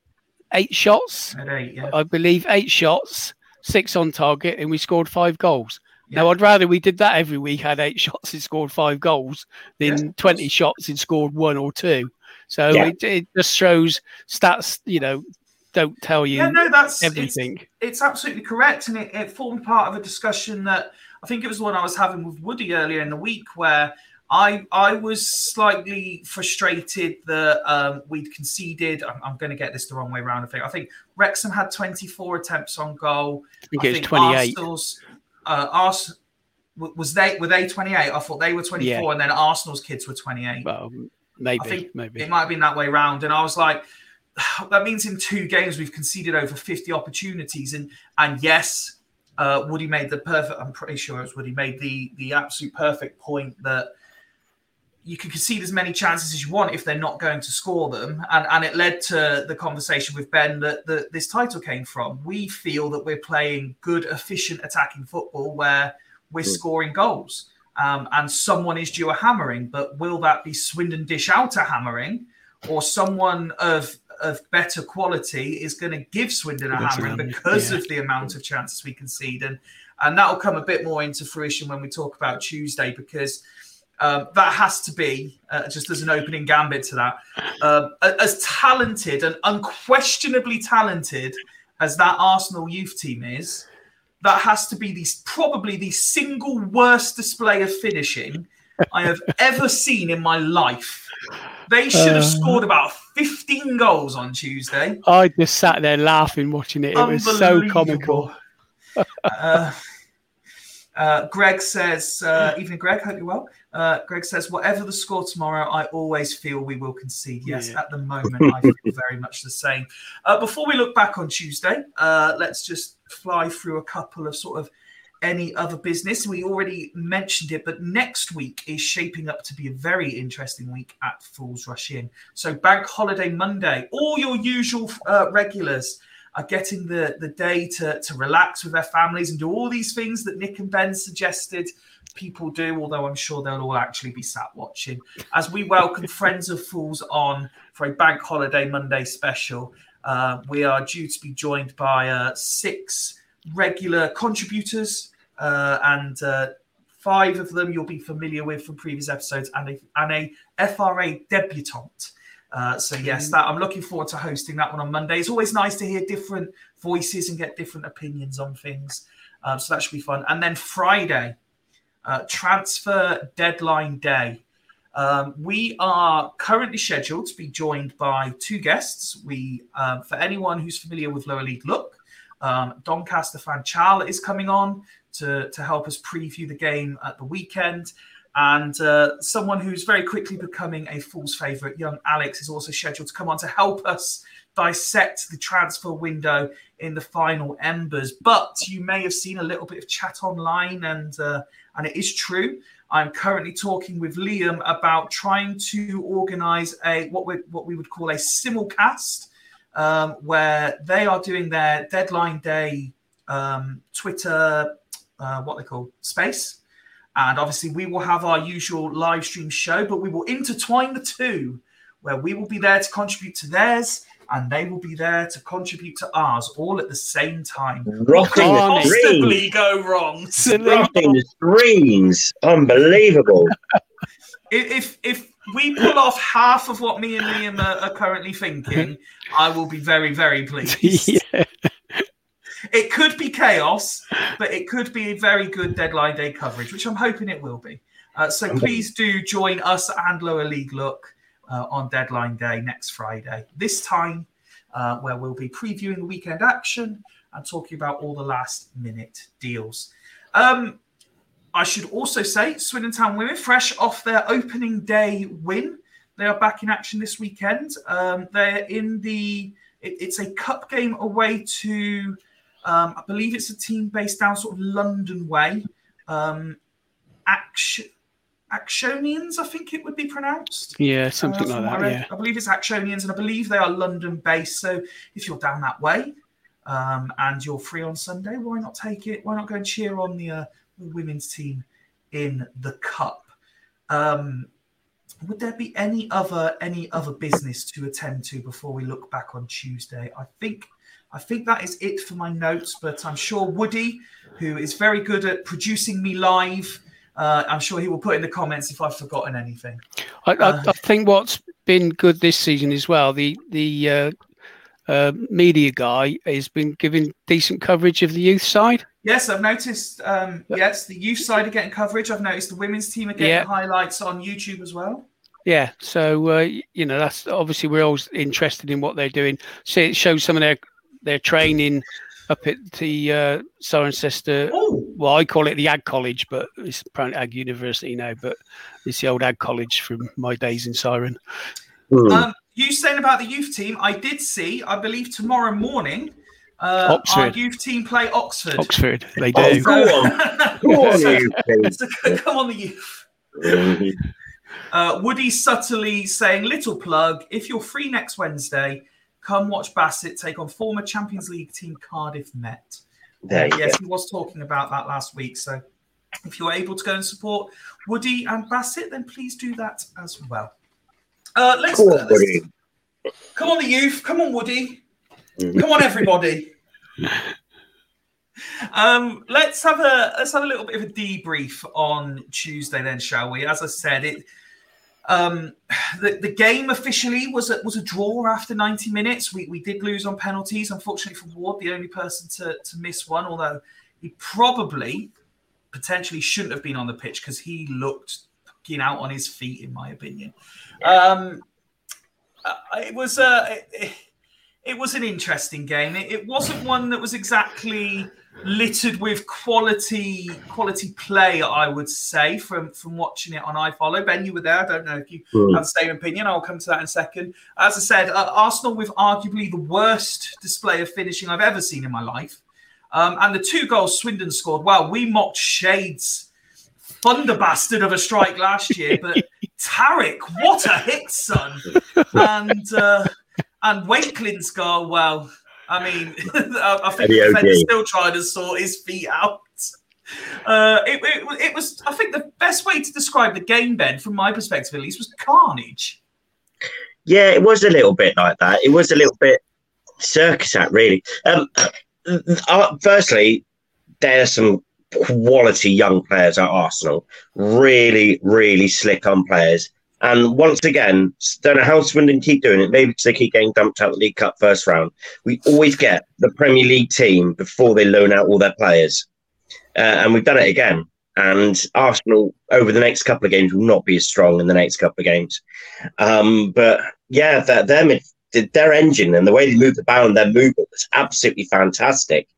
eight shots. Eight, yeah. I believe eight shots, six on target, and we scored five goals. Yeah. Now, I'd rather we did that every week, had eight <laughs> shots and scored five goals, than yeah. 20 shots and scored one or two. So it, it just shows stats, you know, don't tell you yeah, no, that's, everything. It's, it's absolutely correct. And it, it formed part of a discussion that I think it was the one I was having with Woody earlier in the week where I I was slightly frustrated that um, we'd conceded. I'm, I'm, going to get this the wrong way around. I think I think Wrexham had 24 attempts on goal. I think, I think 28. Arsenal's uh, Ars- was they were they 28? I thought they were 24, yeah. and then Arsenal's kids were 28. Well, maybe, I think maybe it might have been that way around. And I was like, <sighs> that means in two games we've conceded over 50 opportunities, and and yes. Uh, Woody made the perfect. I'm pretty sure it was Woody made the the absolute perfect point that you can concede as many chances as you want if they're not going to score them. And, and it led to the conversation with Ben that, that this title came from. We feel that we're playing good, efficient attacking football where we're scoring goals. Um, and someone is due a hammering, but will that be Swindon dish out a hammering, or someone of of better quality is going to give Swindon a hammering because yeah. of the amount of chances we concede, and and that will come a bit more into fruition when we talk about Tuesday because um, that has to be uh, just as an opening gambit to that. Um, as talented and unquestionably talented as that Arsenal youth team is, that has to be the probably the single worst display of finishing I have ever seen in my life. They should have uh, scored about 15 goals on Tuesday. I just sat there laughing watching it. It was so comical. uh, Uh, Greg says, uh, evening, Greg. Hope you're well. Uh, Greg says, whatever the score tomorrow, I always feel we will concede. Yes, Yeah. at the moment, I feel <laughs> very much the same. Uh, before we look back on Tuesday, uh, let's just fly through a couple of sort of any other business. We already mentioned it, but next week is shaping up to be a very interesting week at Fools Rush In. So, Bank Holiday Monday, all your usual uh, regulars are getting the, the day to, to relax with their families and do all these things that Nick and Ben suggested people do, although I'm sure they'll all actually be sat watching as we welcome <laughs> Friends of Fools on for a Bank Holiday Monday special. Uh, we are due to be joined by uh, six regular contributors, uh, and uh, five of them you'll be familiar with from previous episodes, and a, and a FRA debutante. Uh, so yes, that I'm looking forward to hosting that one on Monday. It's always nice to hear different voices and get different opinions on things. Um, so that should be fun. And then Friday, uh, transfer deadline day. Um, we are currently scheduled to be joined by two guests. We, um, for anyone who's familiar with Lower League Look, um, Doncaster fan Chal is coming on to, to help us preview the game at the weekend. And uh, someone who's very quickly becoming a Fool's favourite, young Alex, is also scheduled to come on to help us dissect the transfer window in the final embers. But you may have seen a little bit of chat online, and uh, and it is true. I'm currently talking with Liam about trying to organise a what we what we would call a simulcast, um, where they are doing their deadline day um, Twitter, uh, what they call space, and obviously we will have our usual live stream show, but we will intertwine the two, where we will be there to contribute to theirs. And they will be there to contribute to ours all at the same time. Rocking the Possibly go wrong. Rocking the screens. Unbelievable. <laughs> if if we pull off half of what me and Liam are, are currently thinking, I will be very very pleased. <laughs> yeah. It could be chaos, but it could be a very good deadline day coverage, which I'm hoping it will be. Uh, so please do join us and Lower League Look uh, on deadline day next Friday. This time, uh, where we'll be previewing the weekend action and talking about all the last minute deals. Um, I should also say, Swindon Town women, fresh off their opening day win, they are back in action this weekend. Um, they're in the it, it's a cup game away to um, I believe it's a team based down sort of London way. Um, Action, Actonians, I think it would be pronounced. Yeah, something Uh, like that. Yeah. I believe it's Actonians, and I believe they are London based. So if you're down that way um, and you're free on Sunday, why not take it? Why not go and cheer on the, uh, the women's team in the cup? Um, would there be any other any other business to attend to before we look back on Tuesday? I think I think that is it for my notes, but I'm sure Woody, who is very good at producing me live, uh, I'm sure he will put in the comments if I've forgotten anything. I, Uh, I, I think what's been good this season as well, the the uh, uh, media guy has been giving decent coverage of the youth side. Yes, I've noticed. Um, yes, the youth side are getting coverage. I've noticed the women's team are getting Yeah. highlights on YouTube as well. Yeah, so uh, you know that's obviously we're always interested in what they're doing. So it shows some of their their training up at the uh, Cirencester. Oh, Well, I call it the Ag College, but it's apparently Ag University now. But it's the old Ag College from my days in Siren. Hmm. um, you saying about the youth team? I did see. I believe tomorrow morning, uh, our Oxford. youth team play Oxford. Oxford, they Oh, do. go on. <laughs> Go on, So- so come on, the youth. Uh, Woody subtly saying, "Little plug. If you're free next Wednesday, come watch Bassett take on former Champions League team Cardiff Met." There yes, go. he was talking about that last week. So if you're able to go and support Woody and Bassett, then please do that as well. Uh, let's, Go on, let's- Woody. come on, the youth. Come on, Woody. Mhm. Come on, everybody. Um, let's have a let's have a little bit of a debrief on Tuesday, then, shall we? As I said, it um, the, the game officially was a, was a draw after 90 minutes. We, we did lose on penalties, unfortunately for Ward, the only person to, to miss one, although he probably potentially shouldn't have been on the pitch because he looked fucking out on his feet, in my opinion. Um, uh, it was uh, it, it was an interesting game. It, it wasn't one that was exactly littered with quality quality play, I would say, from from watching it on iFollow. Ben, you were there. I don't know if you mm. have the same opinion. I'll come to that in a second. As I said, uh, Arsenal with arguably the worst display of finishing I've ever seen in my life. Um, and the two goals Swindon scored, well, we mocked Shades thunder bastard of a strike last year, but <laughs> Tariq, what a hit, son! And uh, and Wakeling's goal, well, I mean, <laughs> I think the still trying to sort his feet out. Uh, it, it, it, was, I think, the best way to describe the game, Ben, from my perspective at least, was carnage. Yeah, it was a little bit like that. It was a little bit circus act, really. Um, uh, firstly, there's some quality young players at Arsenal. Really, really slick on players. And once again, don't know how Swindon keep doing it. Maybe they keep getting dumped out the League Cup first round. We always get the Premier League team before they loan out all their players, uh, and we've done it again. And Arsenal over the next couple of games will not be as strong in the next couple of games. Um, but yeah, their, their their engine and the way they move the ball and their movement was absolutely fantastic.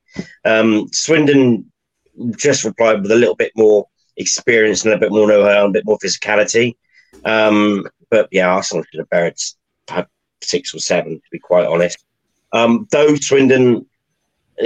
Um, Swindon just replied with a little bit more experience and a bit more know-how and a bit more physicality. Um, but yeah, Arsenal should have buried six or seven, to be quite honest. Um, though Swindon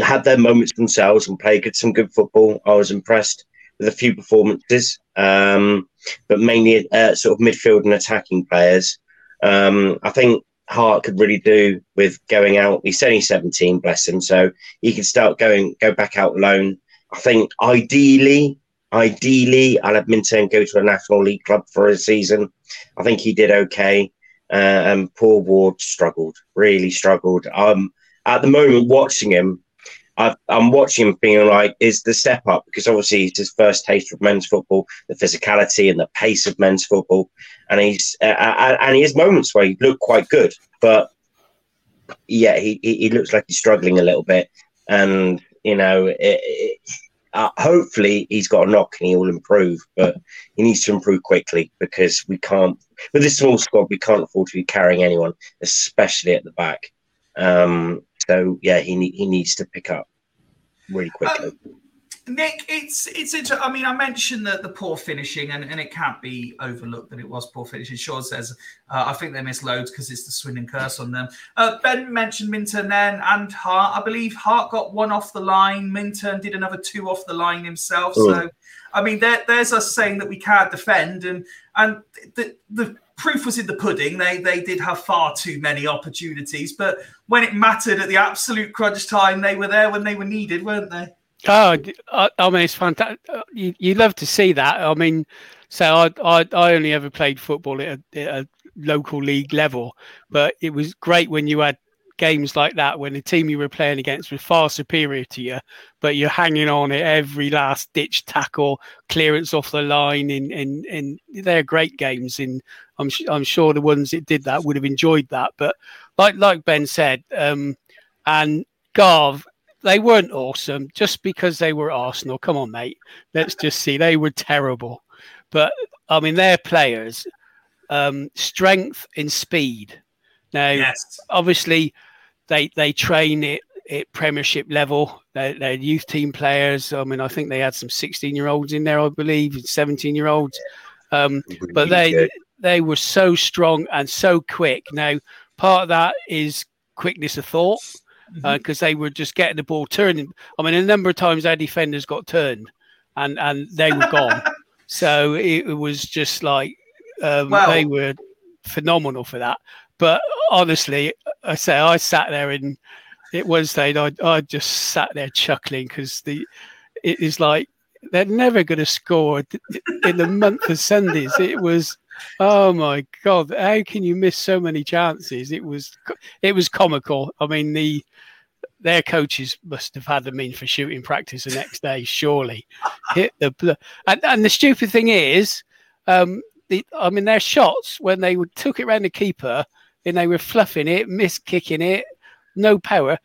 had their moments themselves and played good, some good football, I was impressed with a few performances, um, but mainly uh, sort of midfield and attacking players. Um, I think Hart could really do with going out. He's only 17, bless him, so he could start going, go back out alone. I think ideally Ideally, I'll have Minturn go to a National League club for a season. I think he did okay. Uh, and Paul Ward struggled, really struggled. Um, at the moment, watching him, i am watching him being like, is the step up because obviously it's his first taste of men's football, the physicality and the pace of men's football, and he's uh, and he has moments where he looked quite good, but yeah, he he looks like he's struggling a little bit, and you know, it, uh, hopefully he's got a knock and he will improve, but he needs to improve quickly because we can't, with this small squad, we can't afford to be carrying anyone, especially at the back. Um, so yeah, he he needs to pick up really quickly. Um, Nick, it's it's interesting. I mean, I mentioned that the poor finishing, and, and it can't be overlooked that it was poor finishing. Sean says, uh, I think they missed loads because it's the Swindon curse on them. Uh, ben mentioned Minturn then and Hart. I believe Hart got one off the line. Minturn did another two off the line himself. Ooh. So, I mean, there, there's us saying that we can't defend, and and the the proof was in the pudding. They they did have far too many opportunities, but when it mattered at the absolute crunch time, they were there when they were needed, weren't they? Oh, I, I mean, it's fantastic. You, you love to see that. I mean, so I, I, I only ever played football at a, at a local league level, but it was great when you had games like that when the team you were playing against was far superior to you, but you're hanging on at every last ditch tackle, clearance off the line, and and and they're great games. And I'm I'm sure the ones that did that would have enjoyed that. But like like Ben said, um, and Garv they weren't awesome just because they were Arsenal. Come on, mate. Let's just see. They were terrible. But I mean, they're players. Um, strength and speed. Now, yes. obviously, they they train it at Premiership level. They're, they're, youth team players. I mean, I think they had some 16 year olds in there, I believe, 17 year olds. Um, but they they were so strong and so quick. Now, part of that is quickness of thought because uh, they were just getting the ball turning. I mean, a number of times our defenders got turned and and they were gone. <laughs> so it, was just like um, wow. they were phenomenal for that. But honestly, I say I sat there and it was I I just sat there chuckling because the it is like they're never going to score in the month of Sundays. It was oh my god how can you miss so many chances? It was it was comical. I mean the their coaches must have had them in for shooting practice the next day surely. Hit the and, and the stupid thing is um the i mean their shots when they would took it around the keeper and they were fluffing it miss kicking it no power.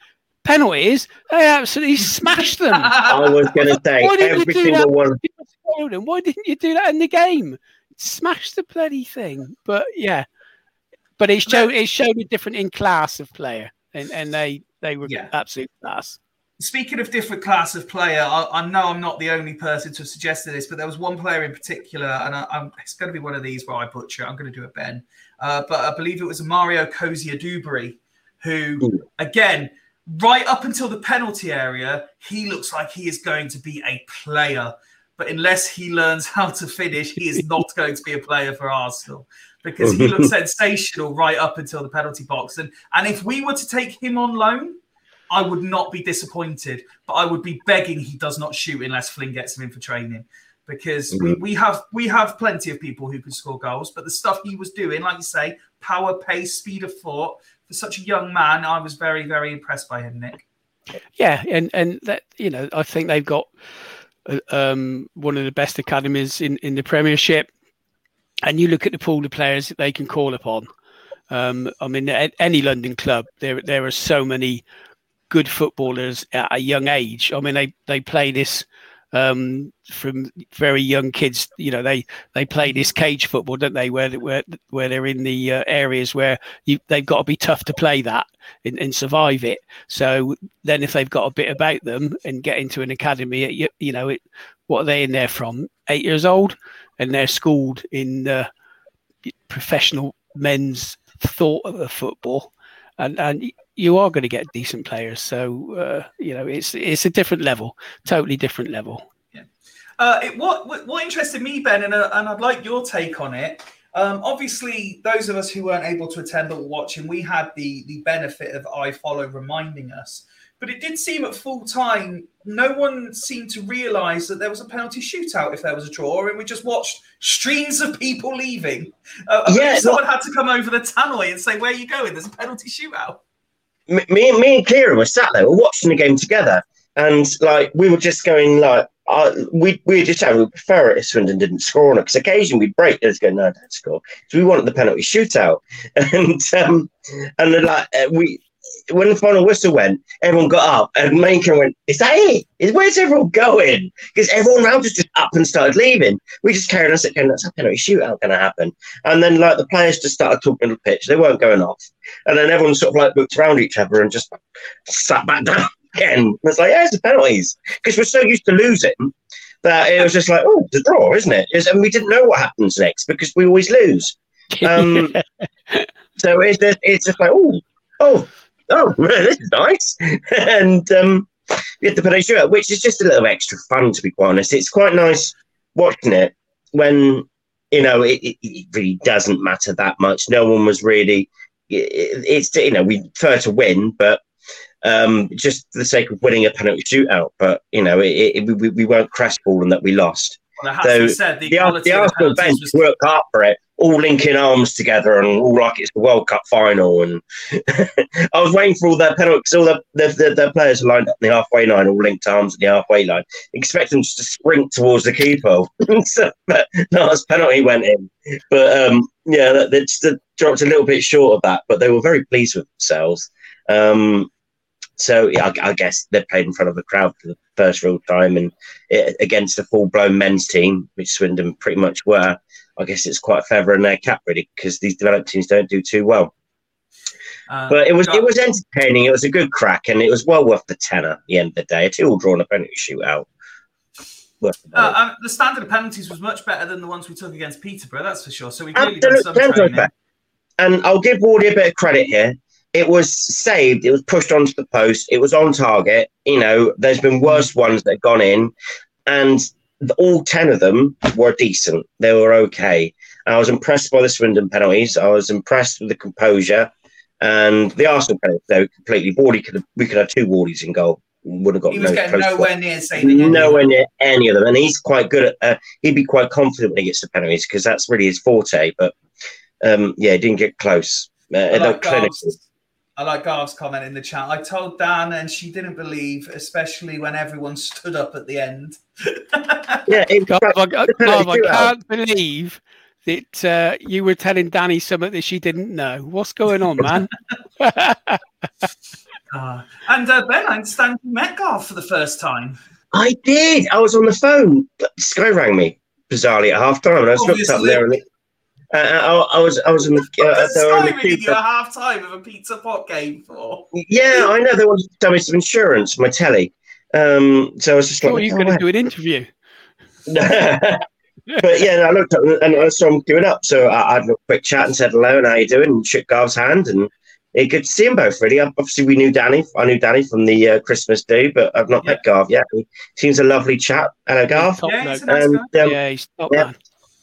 Penalties? They absolutely smashed them. <laughs> I was going to say every single one. Why didn't you do that in the game smash the bloody thing. But yeah, but it showed it showed a different in class of player, and and they they were yeah. absolute class. speaking of different class of player, I, I, know I'm not the only person to have suggested this, but there was one player in particular, and I, it's going to be one of these where I butcher. I'm going to do a Ben, uh, but I believe it was Mario Cozier-Duberry, who again, right up until the penalty area, he looks like he is going to be a player. But unless he learns <laughs> how to finish, he is <laughs> not going to be a player for Arsenal because he looks <laughs> sensational right up until the penalty box. And and if we were to take him on loan, I would not be disappointed, but I would be begging he does not shoot unless Flynn gets him in for training. Because mm-hmm. we, we have we have plenty of people who can score goals, but the stuff he was doing, like you say, power, pace, speed of thought, for such a young man, I was very, very impressed by him, Nick. Yeah, and and that you know, I think they've got um, one of the best academies in in the Premiership, and you look at the pool of players that they can call upon. Um, I mean, at any London club, there there are so many good footballers at a young age. I mean, they they play this um, from very young kids. You know, they they play this cage football, don't they? Where where where they're in the uh, areas where you, they've got to be tough to play that and, and, survive it. So then, if they've got a bit about them and get into an academy, you, you know, it, what are they in there from? Eight years old, and they're schooled in uh, professional men's thought of football and and you are going to get decent players. So uh, you know, it's it's a different level, totally different level. Yeah. Uh, it, what, what, what interested me, Ben, and uh, and I'd like your take on it. Um, obviously, those of us who weren't able to attend or watch, and we had the the benefit of iFollow reminding us. But it did seem at full time, no one seemed to realise that there was a penalty shootout if there was a draw, and we just watched streams of people leaving. Uh, yeah, someone had to come over the tannoy and say, "Where are you going? There's a penalty shootout." Me, me and Kieran were sat there, we're watching the game together, and like we were just going like, uh, we we just had we prefer it if Swindon didn't score on it because occasionally we'd break and go no don't score so we wanted the penalty shootout. <laughs> And um and like uh, we when the final whistle went, everyone got up and Mainkin went, Is that it? Is where's everyone going? Because everyone around us just up and started leaving. We just carried on saying, That's a penalty shootout going to happen. And then like the players just started talking on the pitch. They weren't going off. And then everyone sort of like looked around each other and just sat back <laughs> down again. And it's like, Yeah, it's the penalties. Because we're so used to losing that it was just like, Oh, it's a draw, isn't it? and we didn't know what happens next because we always lose. Um, <laughs> so it's, it's just like, Oh, oh, oh, <laughs> this is nice. and um, we had the shootout, which is just a little extra fun, to be quite honest. It's quite nice watching it when, you know, it, it, it really doesn't matter that much. No one was really, it, it's, you know, we prefer to win, but um, just for the sake of winning a penalty shootout. But, you know, we, we weren't crestfallen that we lost. So said, the, the, the Arsenal bench was... worked hard for it all linking arms together and all like it's the World Cup final. And <laughs> I was waiting for all their penalties, all their, their, their, their, players lined up in the halfway line, all linked arms at the halfway line, expect them just to sprint towards the keeper. <laughs> so, but no, as penalty went in. But um, yeah, they just dropped a little bit short of that, but they were very pleased with themselves. Um, so yeah, I, I, guess they played in front of a crowd for the first real time, and it, against a full-blown men's team, which Swindon pretty much were. I guess it's quite feather in their cap, really, because these developed teams don't do too well. Uh, but it was it was entertaining. It was a good crack, and it was well worth the tenner. At the end of the day, a two-all drawn a penalty shootout. Uh, uh, the standard of penalties was much better than the ones we took against Peterborough, that's for sure. So we clearly done some training. And I'll give Wardy a bit of credit here. It was saved. It was pushed onto the post. It was on target. You know, there's been worse ones that have gone in, and all 10 of them were decent. They were okay. I was impressed by the Swindon penalties. I was impressed with the composure and the Arsenal penalties. Though completely, Wardy could have, we could have two Wardies in goal. Would have got he was no getting nowhere near saving nowhere near any of them, and he's quite good at. Uh, he'd be quite confident when he gets the penalties because that's really his forte. But um, yeah, he didn't get close. Uh, like I like Garv's comment in the chat. I told Dan, and she didn't believe, especially when everyone stood up at the end. <laughs> yeah, Garv, I, Garv, I can't believe that uh, you were telling Danny something that she didn't know. What's going on, man? uh, <laughs> <laughs> and uh, Ben, I understand you met Garv for the first time. I did. I was on the phone. Sky rang me bizarrely at half time, and I was looked up there. And Uh, I, I was I was in the, uh, they were in the queue you for- a half time of a pizza pot game for. Yeah, I know they wanted to tell me some insurance, for my telly. Um, so I was just Thought like, you oh, were going to do an interview. <laughs> but yeah, I looked up and I saw him queuing up. So I, I had a quick chat and said hello and how you doing and shook Garv's hand and it good to see them both. Really, obviously we knew Danny. I knew Danny from the uh, Christmas do, but I've not met Garv yet. He seems a lovely chap. Hello, Garv. Yeah, note. he's a nice um, yeah, he's top yeah. man.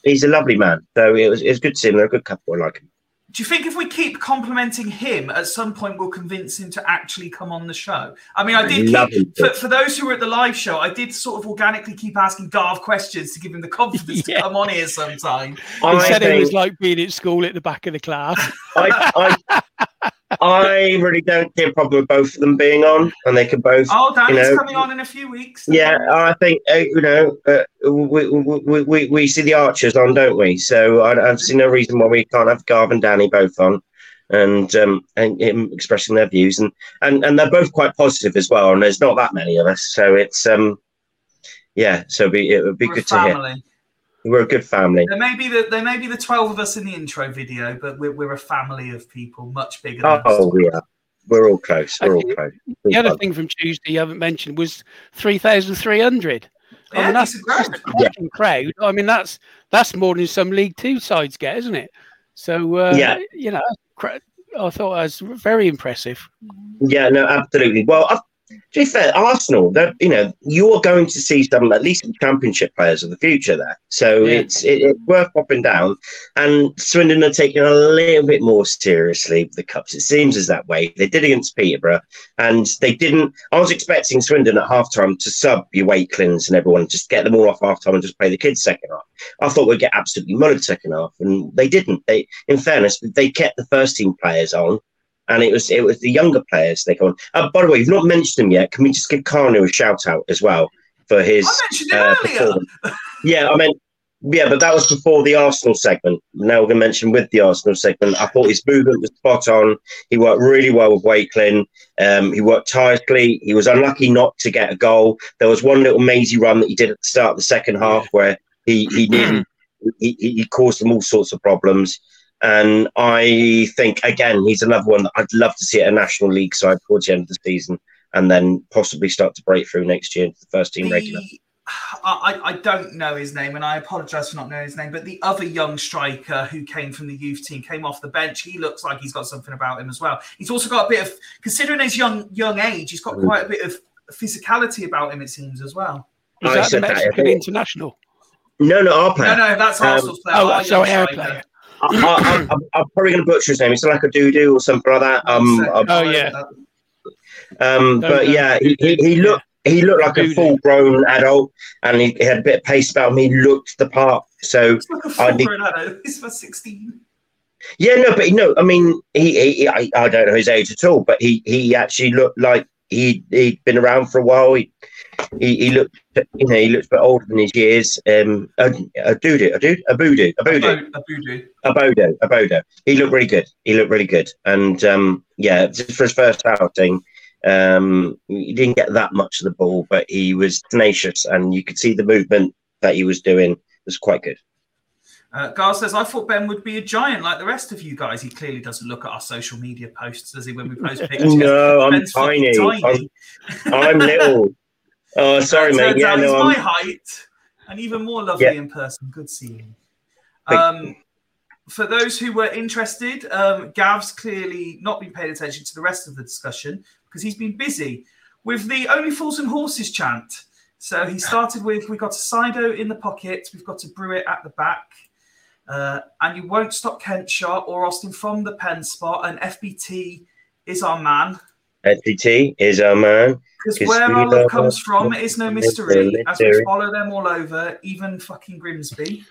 He's a lovely man. So it was it was good to see him. They're a good couple. I like him. Do you think if we keep complimenting him, at some point we'll convince him to actually come on the show? I mean, I did Love keep, for, for those who were at the live show, I did sort of organically keep asking Garv questions to give him the confidence <laughs> Yeah. to come on here sometime. He I said it was like being at school at the back of the class. I, I, I really don't see a problem with both of them being on, and they can both. Oh, Danny's know, coming on in a few weeks. Yeah, I think uh, you know uh, we, we, we, we see the Archers on, don't we? So I, I've seen no reason why we can't have Garv and Danny both on, and um, and him expressing their views, and, and and they're both quite positive as well. And there's not that many of us, so it's um, yeah. So it'd be, it would be We're good to hear. Family. We're a good family. There may be the there may be the twelve of us in the intro video, but we're, we're a family of people, much bigger. Than Oh, us. we are. We're all close. We're all Okay. close. The other thing from Tuesday you haven't mentioned was 3,300. I Yeah, mean, that's, that's a cracking crowd. I mean, that's that's more than some League Two sides get, isn't it? So, uh, Yeah. you know, I thought that was very impressive. Yeah, no, absolutely. Well, i to be fair, Arsenal, that you know, you're going to see some at least some championship players of the future there. So Yeah. it's it, it's worth popping down. And Swindon are taking a little bit more seriously the cups. It seems as that way. They did against Peterborough, and they didn't. I was expecting Swindon at halftime to sub your Wakelings and everyone, just get them all off halftime and just play the kids second half. I thought we'd get absolutely mullered second half, and they didn't. They, in fairness, they kept the first team players on and it was it was the younger players they go on. Uh, by the way, you've not mentioned them yet. Can we just give Kanu a shout out as well for his? I mentioned uh, earlier. performance? yeah, I meant yeah, but that was before the Arsenal segment. Now we're going to mention with the Arsenal segment. I thought his movement was spot on. He worked really well with Wakeling. Um, he worked tirelessly. He was unlucky not to get a goal. There was one little mazy run that he did at the start of the second half where he he nearly he, he he caused them all sorts of problems. And I think again, he's another one that I'd love to see at a national league side towards the end of the season, and then possibly start to break through next year into the first team regular. The- I, I I don't know his name, and I apologise for not knowing his name. But the other young striker who came from the youth team came off the bench. He looks like he's got something about him as well. He's also got a bit of, considering his young young age, he's got Mm. quite a bit of physicality about him. It seems as well. Is I that the said that, Mexican think. international? No, no, our player. No, no, that's Um, Arsenal's player. Oh, our sorry, young our player. I, I, I'm, I'm probably going to butcher his name. It's like a doo doo or something like that. Um, So- um, Oh, yeah. um, No, but no, yeah, he, he, he looked he looked like a full grown adult, and he, he had a bit of pace about him. He looked the part. So He's like a I full think- grown adult. He's about 16. yeah, no, but no, I mean, he, he, he I, I don't know his age at all, but he he actually looked like he he'd been around for a while. He he, he looked, you know, he looked a bit older than his years. Um, a, a dude, a dude, a voodoo, a voodoo. A voodoo. A Bodo, a Bodo. He looked really good. He looked really good. And um, yeah, just for his first outing, um, he didn't get that much of the ball, but he was tenacious and you could see the movement that he was doing was quite good. Uh, Gar says, I thought Ben would be a giant like the rest of you guys. He clearly doesn't look at our social media posts, does he, when we post pictures? No, I'm tiny. tiny. I'm, I'm little. Oh, sorry, mate. turns Yeah, out no, my I'm, height and even more lovely Yeah. in person. Good seeing. Um, for those who were interested, um, Gav's clearly not been paying attention to the rest of the discussion because he's been busy with the Only Fools and Horses chant. So he started with We've got a Sido in the pocket, we've got to brew it at the back. Uh, and you won't stop Kent shot or Austin from the pen spot. And FBT is our man. FBT is our man. Because 'Cause where we our love love comes from is no It's mystery, as we follow them all over, even fucking Grimsby.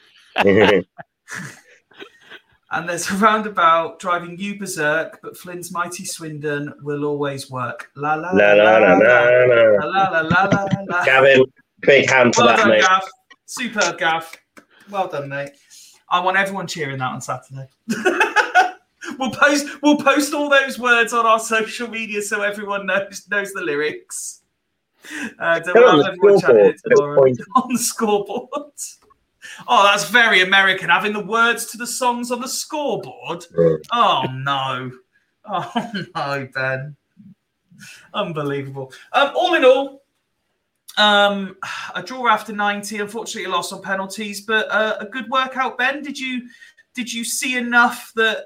And there's a roundabout driving you berserk, but Flynn's mighty Swindon will always work. La la la, la, la, la, la. la la la la la. Gavin, big hand for Well that, done, mate. Gav. Superb, Gav. Well done, mate. I want everyone cheering that on Saturday. We'll post we'll post all those words on our social media so everyone knows knows the lyrics. Uh, we'll on have the everyone chanting it scoreboard, tomorrow <laughs> on scoreboard. Oh, that's very American. Having the words to the songs on the scoreboard. Mm. Oh no. Oh no, Ben. Unbelievable. Um, all in all, um, a draw after 90. Unfortunately, a loss on penalties, but uh, a good workout, Ben. Did you did you see enough that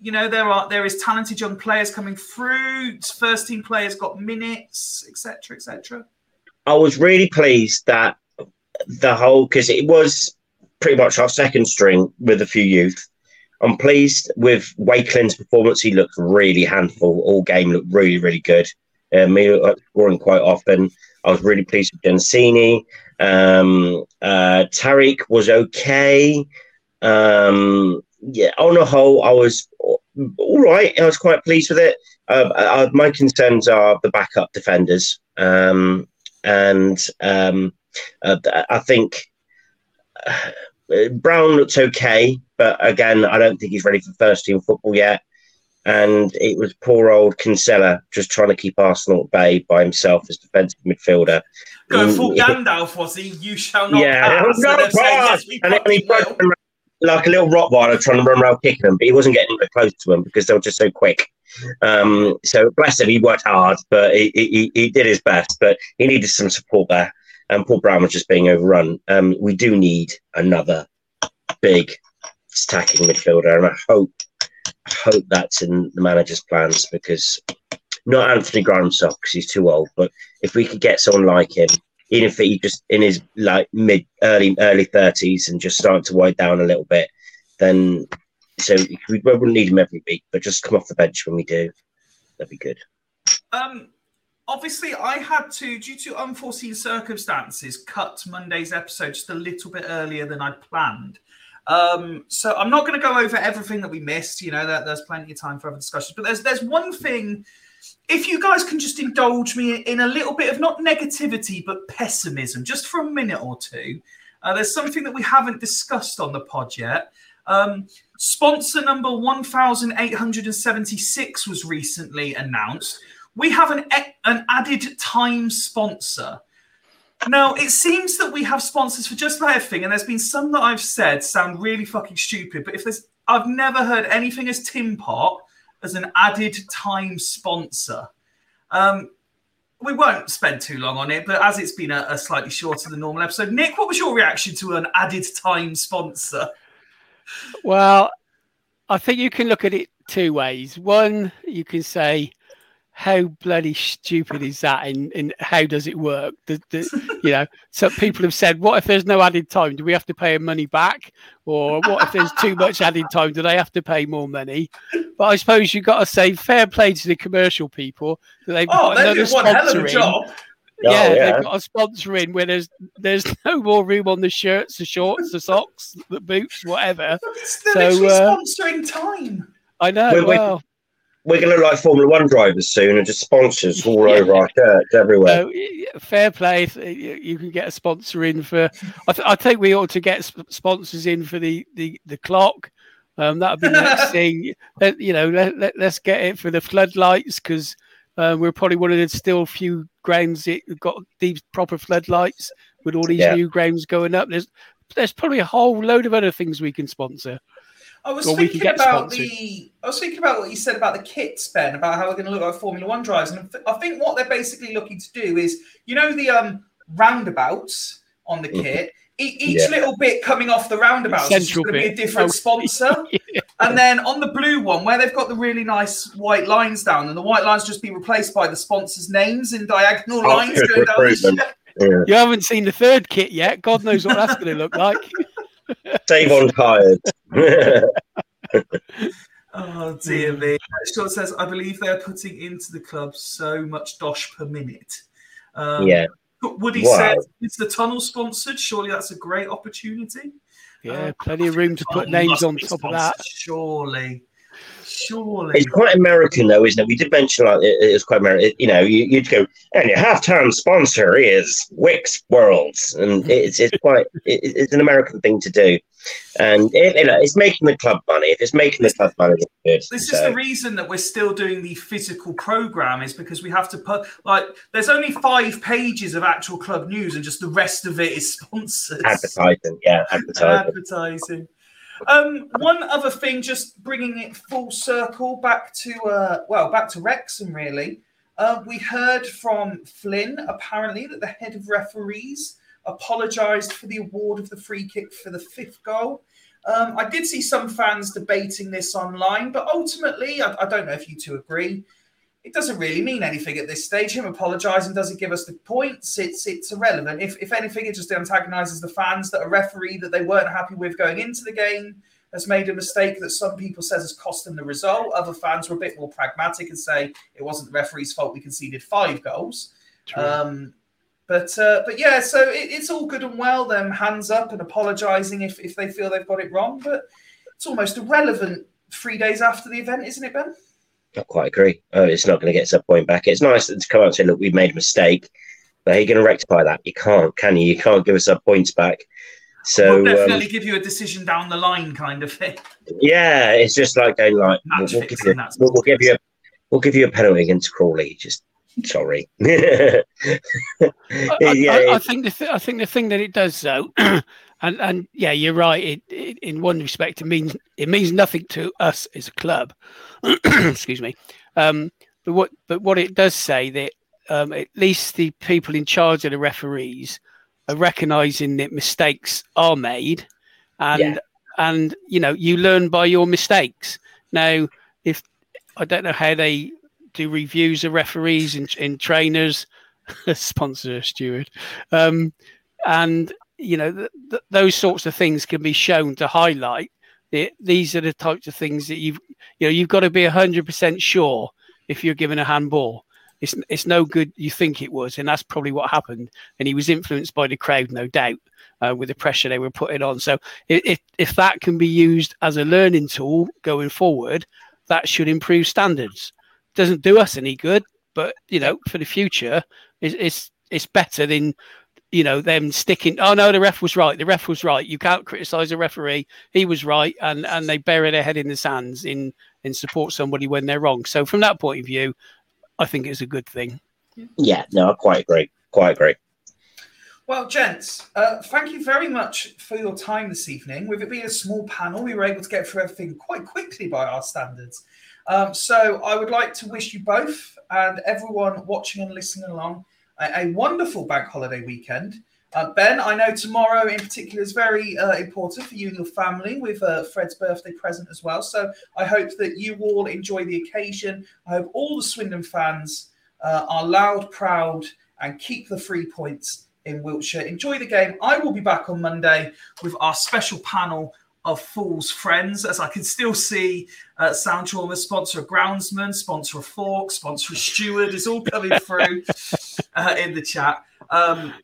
you know there are there is talented young players coming through? First team players got minutes, etc., etc. I was really pleased that the whole because it was pretty much our second string with a few youth. I'm pleased with Wakeling's performance. He looked really handful all game. Looked really really good. Um, he looked scoring quite often. I was really pleased with Gensini. Um, uh, Tariq was okay. Um, yeah, on the whole, I was all right. I was quite pleased with it. Uh, uh, my concerns are the backup defenders, um, and um, uh, I think uh, Brown looks okay, but again, I don't think he's ready for first team football yet. And it was poor old Kinsella just trying to keep Arsenal at bay by himself as defensive midfielder. Going Mm, full. Gandalf, was he? You shall not Yeah, pass. no And they've said, pass. yes, and then he ran like a little Rottweiler trying to run around kicking them, but he wasn't getting close to them because they were just so quick. Um, so bless him, he worked hard, but he, he, he did his best, but he needed some support there. And Paul Brown was just being overrun. Um, we do need another big attacking midfielder, and I hope I hope that's in the manager's plans because not Anthony Grimes because he's too old, but if we could get someone like him, even if he just in his like mid early early thirties and just starting to wind down a little bit, then so we wouldn't need him every week, but just come off the bench when we do, that'd be good. Um, obviously, I had to, due to unforeseen circumstances, cut Monday's episode just a little bit earlier than I'd planned. Um, so I'm not going to go over everything that we missed. You know, there, there's plenty of time for other discussions. But there's there's one thing. If you guys can just indulge me in a little bit of not negativity but pessimism, just for a minute or two. Uh, there's something that we haven't discussed on the pod yet. Um, sponsor number 1876 was recently announced. We have an, an added time sponsor. Now, it seems that we have sponsors for just about everything, and there's been some that I've said sound really fucking stupid, but if there's, I've never heard anything as Tim Pot as an added time sponsor. Um, we won't spend too long on it, but as it's been a, a slightly shorter than normal episode, Nick, what was your reaction to an added time sponsor? Well, I think you can look at it two ways. One, you can say, how bloody stupid is that and, and how does it work? The, the, you know, so people have said, what if there's no added time? Do we have to pay money back? Or what if there's too much added time? Do they have to pay more money? But I suppose you've got to say fair play to the commercial people that they've Oh, got they another did one hell of a in. job. Oh, yeah, yeah. they've got a sponsor in where there's there's no more room on the shirts, the shorts, the socks, the boots, whatever. They're So, literally uh, sponsoring time. I know. Wait, wait. well, We're going to look like Formula One drivers soon and just sponsors all Yeah. over our shirts everywhere. so, y- y- fair play. You can get a sponsor in for. I, th- I think we ought to get sp- sponsors in for the the the clock. Um, that would be the next <laughs> thing. Let, you know, let, let, let's get it for the floodlights because uh, we're probably one of the still few grounds that got these proper floodlights with all these Yeah. new grounds going up. There's there's probably a whole load of other things we can sponsor. I was Or we can thinking about sponsored. the. I was thinking about what you said about the kits, Ben, about how we're going to look like Formula One drivers, and I think what they're basically looking to do is, you know, the um roundabouts on the Mhm. kit. E- each Yeah. little bit coming off the roundabouts is going to be a different Oh. <laughs> sponsor. And then on the blue one, where they've got the really nice white lines down, and the white lines just be replaced by the sponsors' names in diagonal Oh, lines good going down the Yeah. You haven't seen the third kit yet. God knows what that's going to look like. Save on tires. Oh dear me. Short says, I believe they're putting into the club so much dosh per minute. Um, yeah. Woody Wow. said, "Is the tunnel sponsored? Surely that's a great opportunity." Yeah, plenty of room to put Oh, names on top of that. Surely, Surely. It's quite American, though, isn't it? We did mention like it, it's quite American. You know, you, would go, and your halftime sponsor is Wix Worlds, and <laughs> it's it's quite it, it's an American thing to do, and it, you know, it's making the club money. If it's making the club money, good. This so. is the reason that we're still doing the physical program is because we have to put like there's only five pages of actual club news, and just the rest of it is sponsors. Advertising, yeah, <laughs> advertising. Advertising. Um, one other thing, just bringing it full circle back to uh, well, back to Wrexham really. Uh, we heard from Flynn apparently that the head of referees apologised for the award of the free kick for the fifth goal. Um, I did see some fans debating this online, but ultimately, I, I don't know if you two agree it doesn't really mean anything at this stage. Him apologising doesn't give us the points. It's it's irrelevant. If if anything, it just antagonises the fans that a referee that they weren't happy with going into the game has made a mistake that some people says has cost them the result. Other fans were a bit more pragmatic and say it wasn't the referee's fault. We conceded five goals. Um, but uh, but yeah, so it, it's all good and well. Them hands up and apologising if if they feel they've got it wrong. But it's almost irrelevant three days after the event, isn't it, Ben? I quite agree. Oh, it's not going to get us a point back. It's nice to come out and say, look, we've made a mistake. But how are you going to rectify that? You can't, can you? You can't give us our points back. So we'll definitely um, give you a decision down the line, kind of thing. Yeah, it's just like going like we'll, we'll, give you, we'll, we'll, give you a we'll give you a penalty against Crawley. Just sorry. <laughs> I, I, I, think the th- I think the thing that it does though, <clears throat> and and yeah, you're right. It, it, in one respect, it means it means nothing to us as a club. <clears throat> Excuse me. Um, but what but what it does say that um, at least the people in charge of the referees are recognizing that mistakes are made, and yeah. and you know you learn by your mistakes. Now, if I don't know how they do reviews of referees and, and trainers, <laughs> sponsor steward, um, and you know th- th- those sorts of things can be shown to highlight that these are the types of things that you've you know you've got to be hundred percent sure if you're given a handball. It's it's no good you think it was, and that's probably what happened. And he was influenced by the crowd, no doubt, uh, with the pressure they were putting on. So if if that can be used as a learning tool going forward, that should improve standards. Doesn't do us any good, but you know for the future, it's it's, it's better than you know them sticking oh no the ref was right the ref was right. You can't criticize a referee. He was right and and they bury their head in the sands in in support somebody when they're wrong. So from that point of view i think it's a good thing. Yeah. No i quite agree. Quite agree. Well, gents, uh, thank you very much for your time this evening. With it being a small panel, we were able to get through everything quite quickly by our standards. Um, so I would like to wish you both and everyone watching and listening along a, a wonderful bank holiday weekend. Uh, ben, I know tomorrow in particular is very uh, important for you and your family with uh, Fred's birthday present as well. So I hope that you all enjoy the occasion. I hope all the Swindon fans uh, are loud, proud, and keep the three points in Wiltshire. Enjoy the game. I will be back on Monday with our special panel of Fool's Friends, as I can still see uh, Sound Trauma sponsor a groundsman, sponsor a fork, sponsor a steward is all coming through uh, in the chat. Um,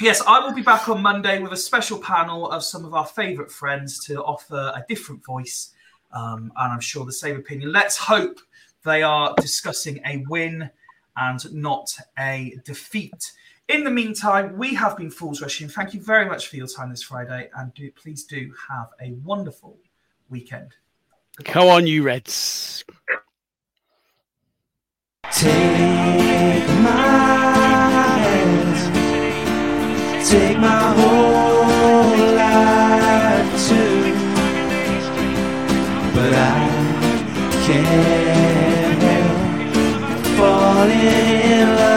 yes, I will be back on Monday with a special panel of some of our favourite friends to offer a different voice, um, and I'm sure the same opinion. Let's hope they are discussing a win and not a defeat. In the meantime, we have been Fools Rush In. Thank you very much for your time this Friday, and do please do have a wonderful weekend. Goodbye. Come on, you Reds. Take my hand, take my whole life too, but I can't help falling in love.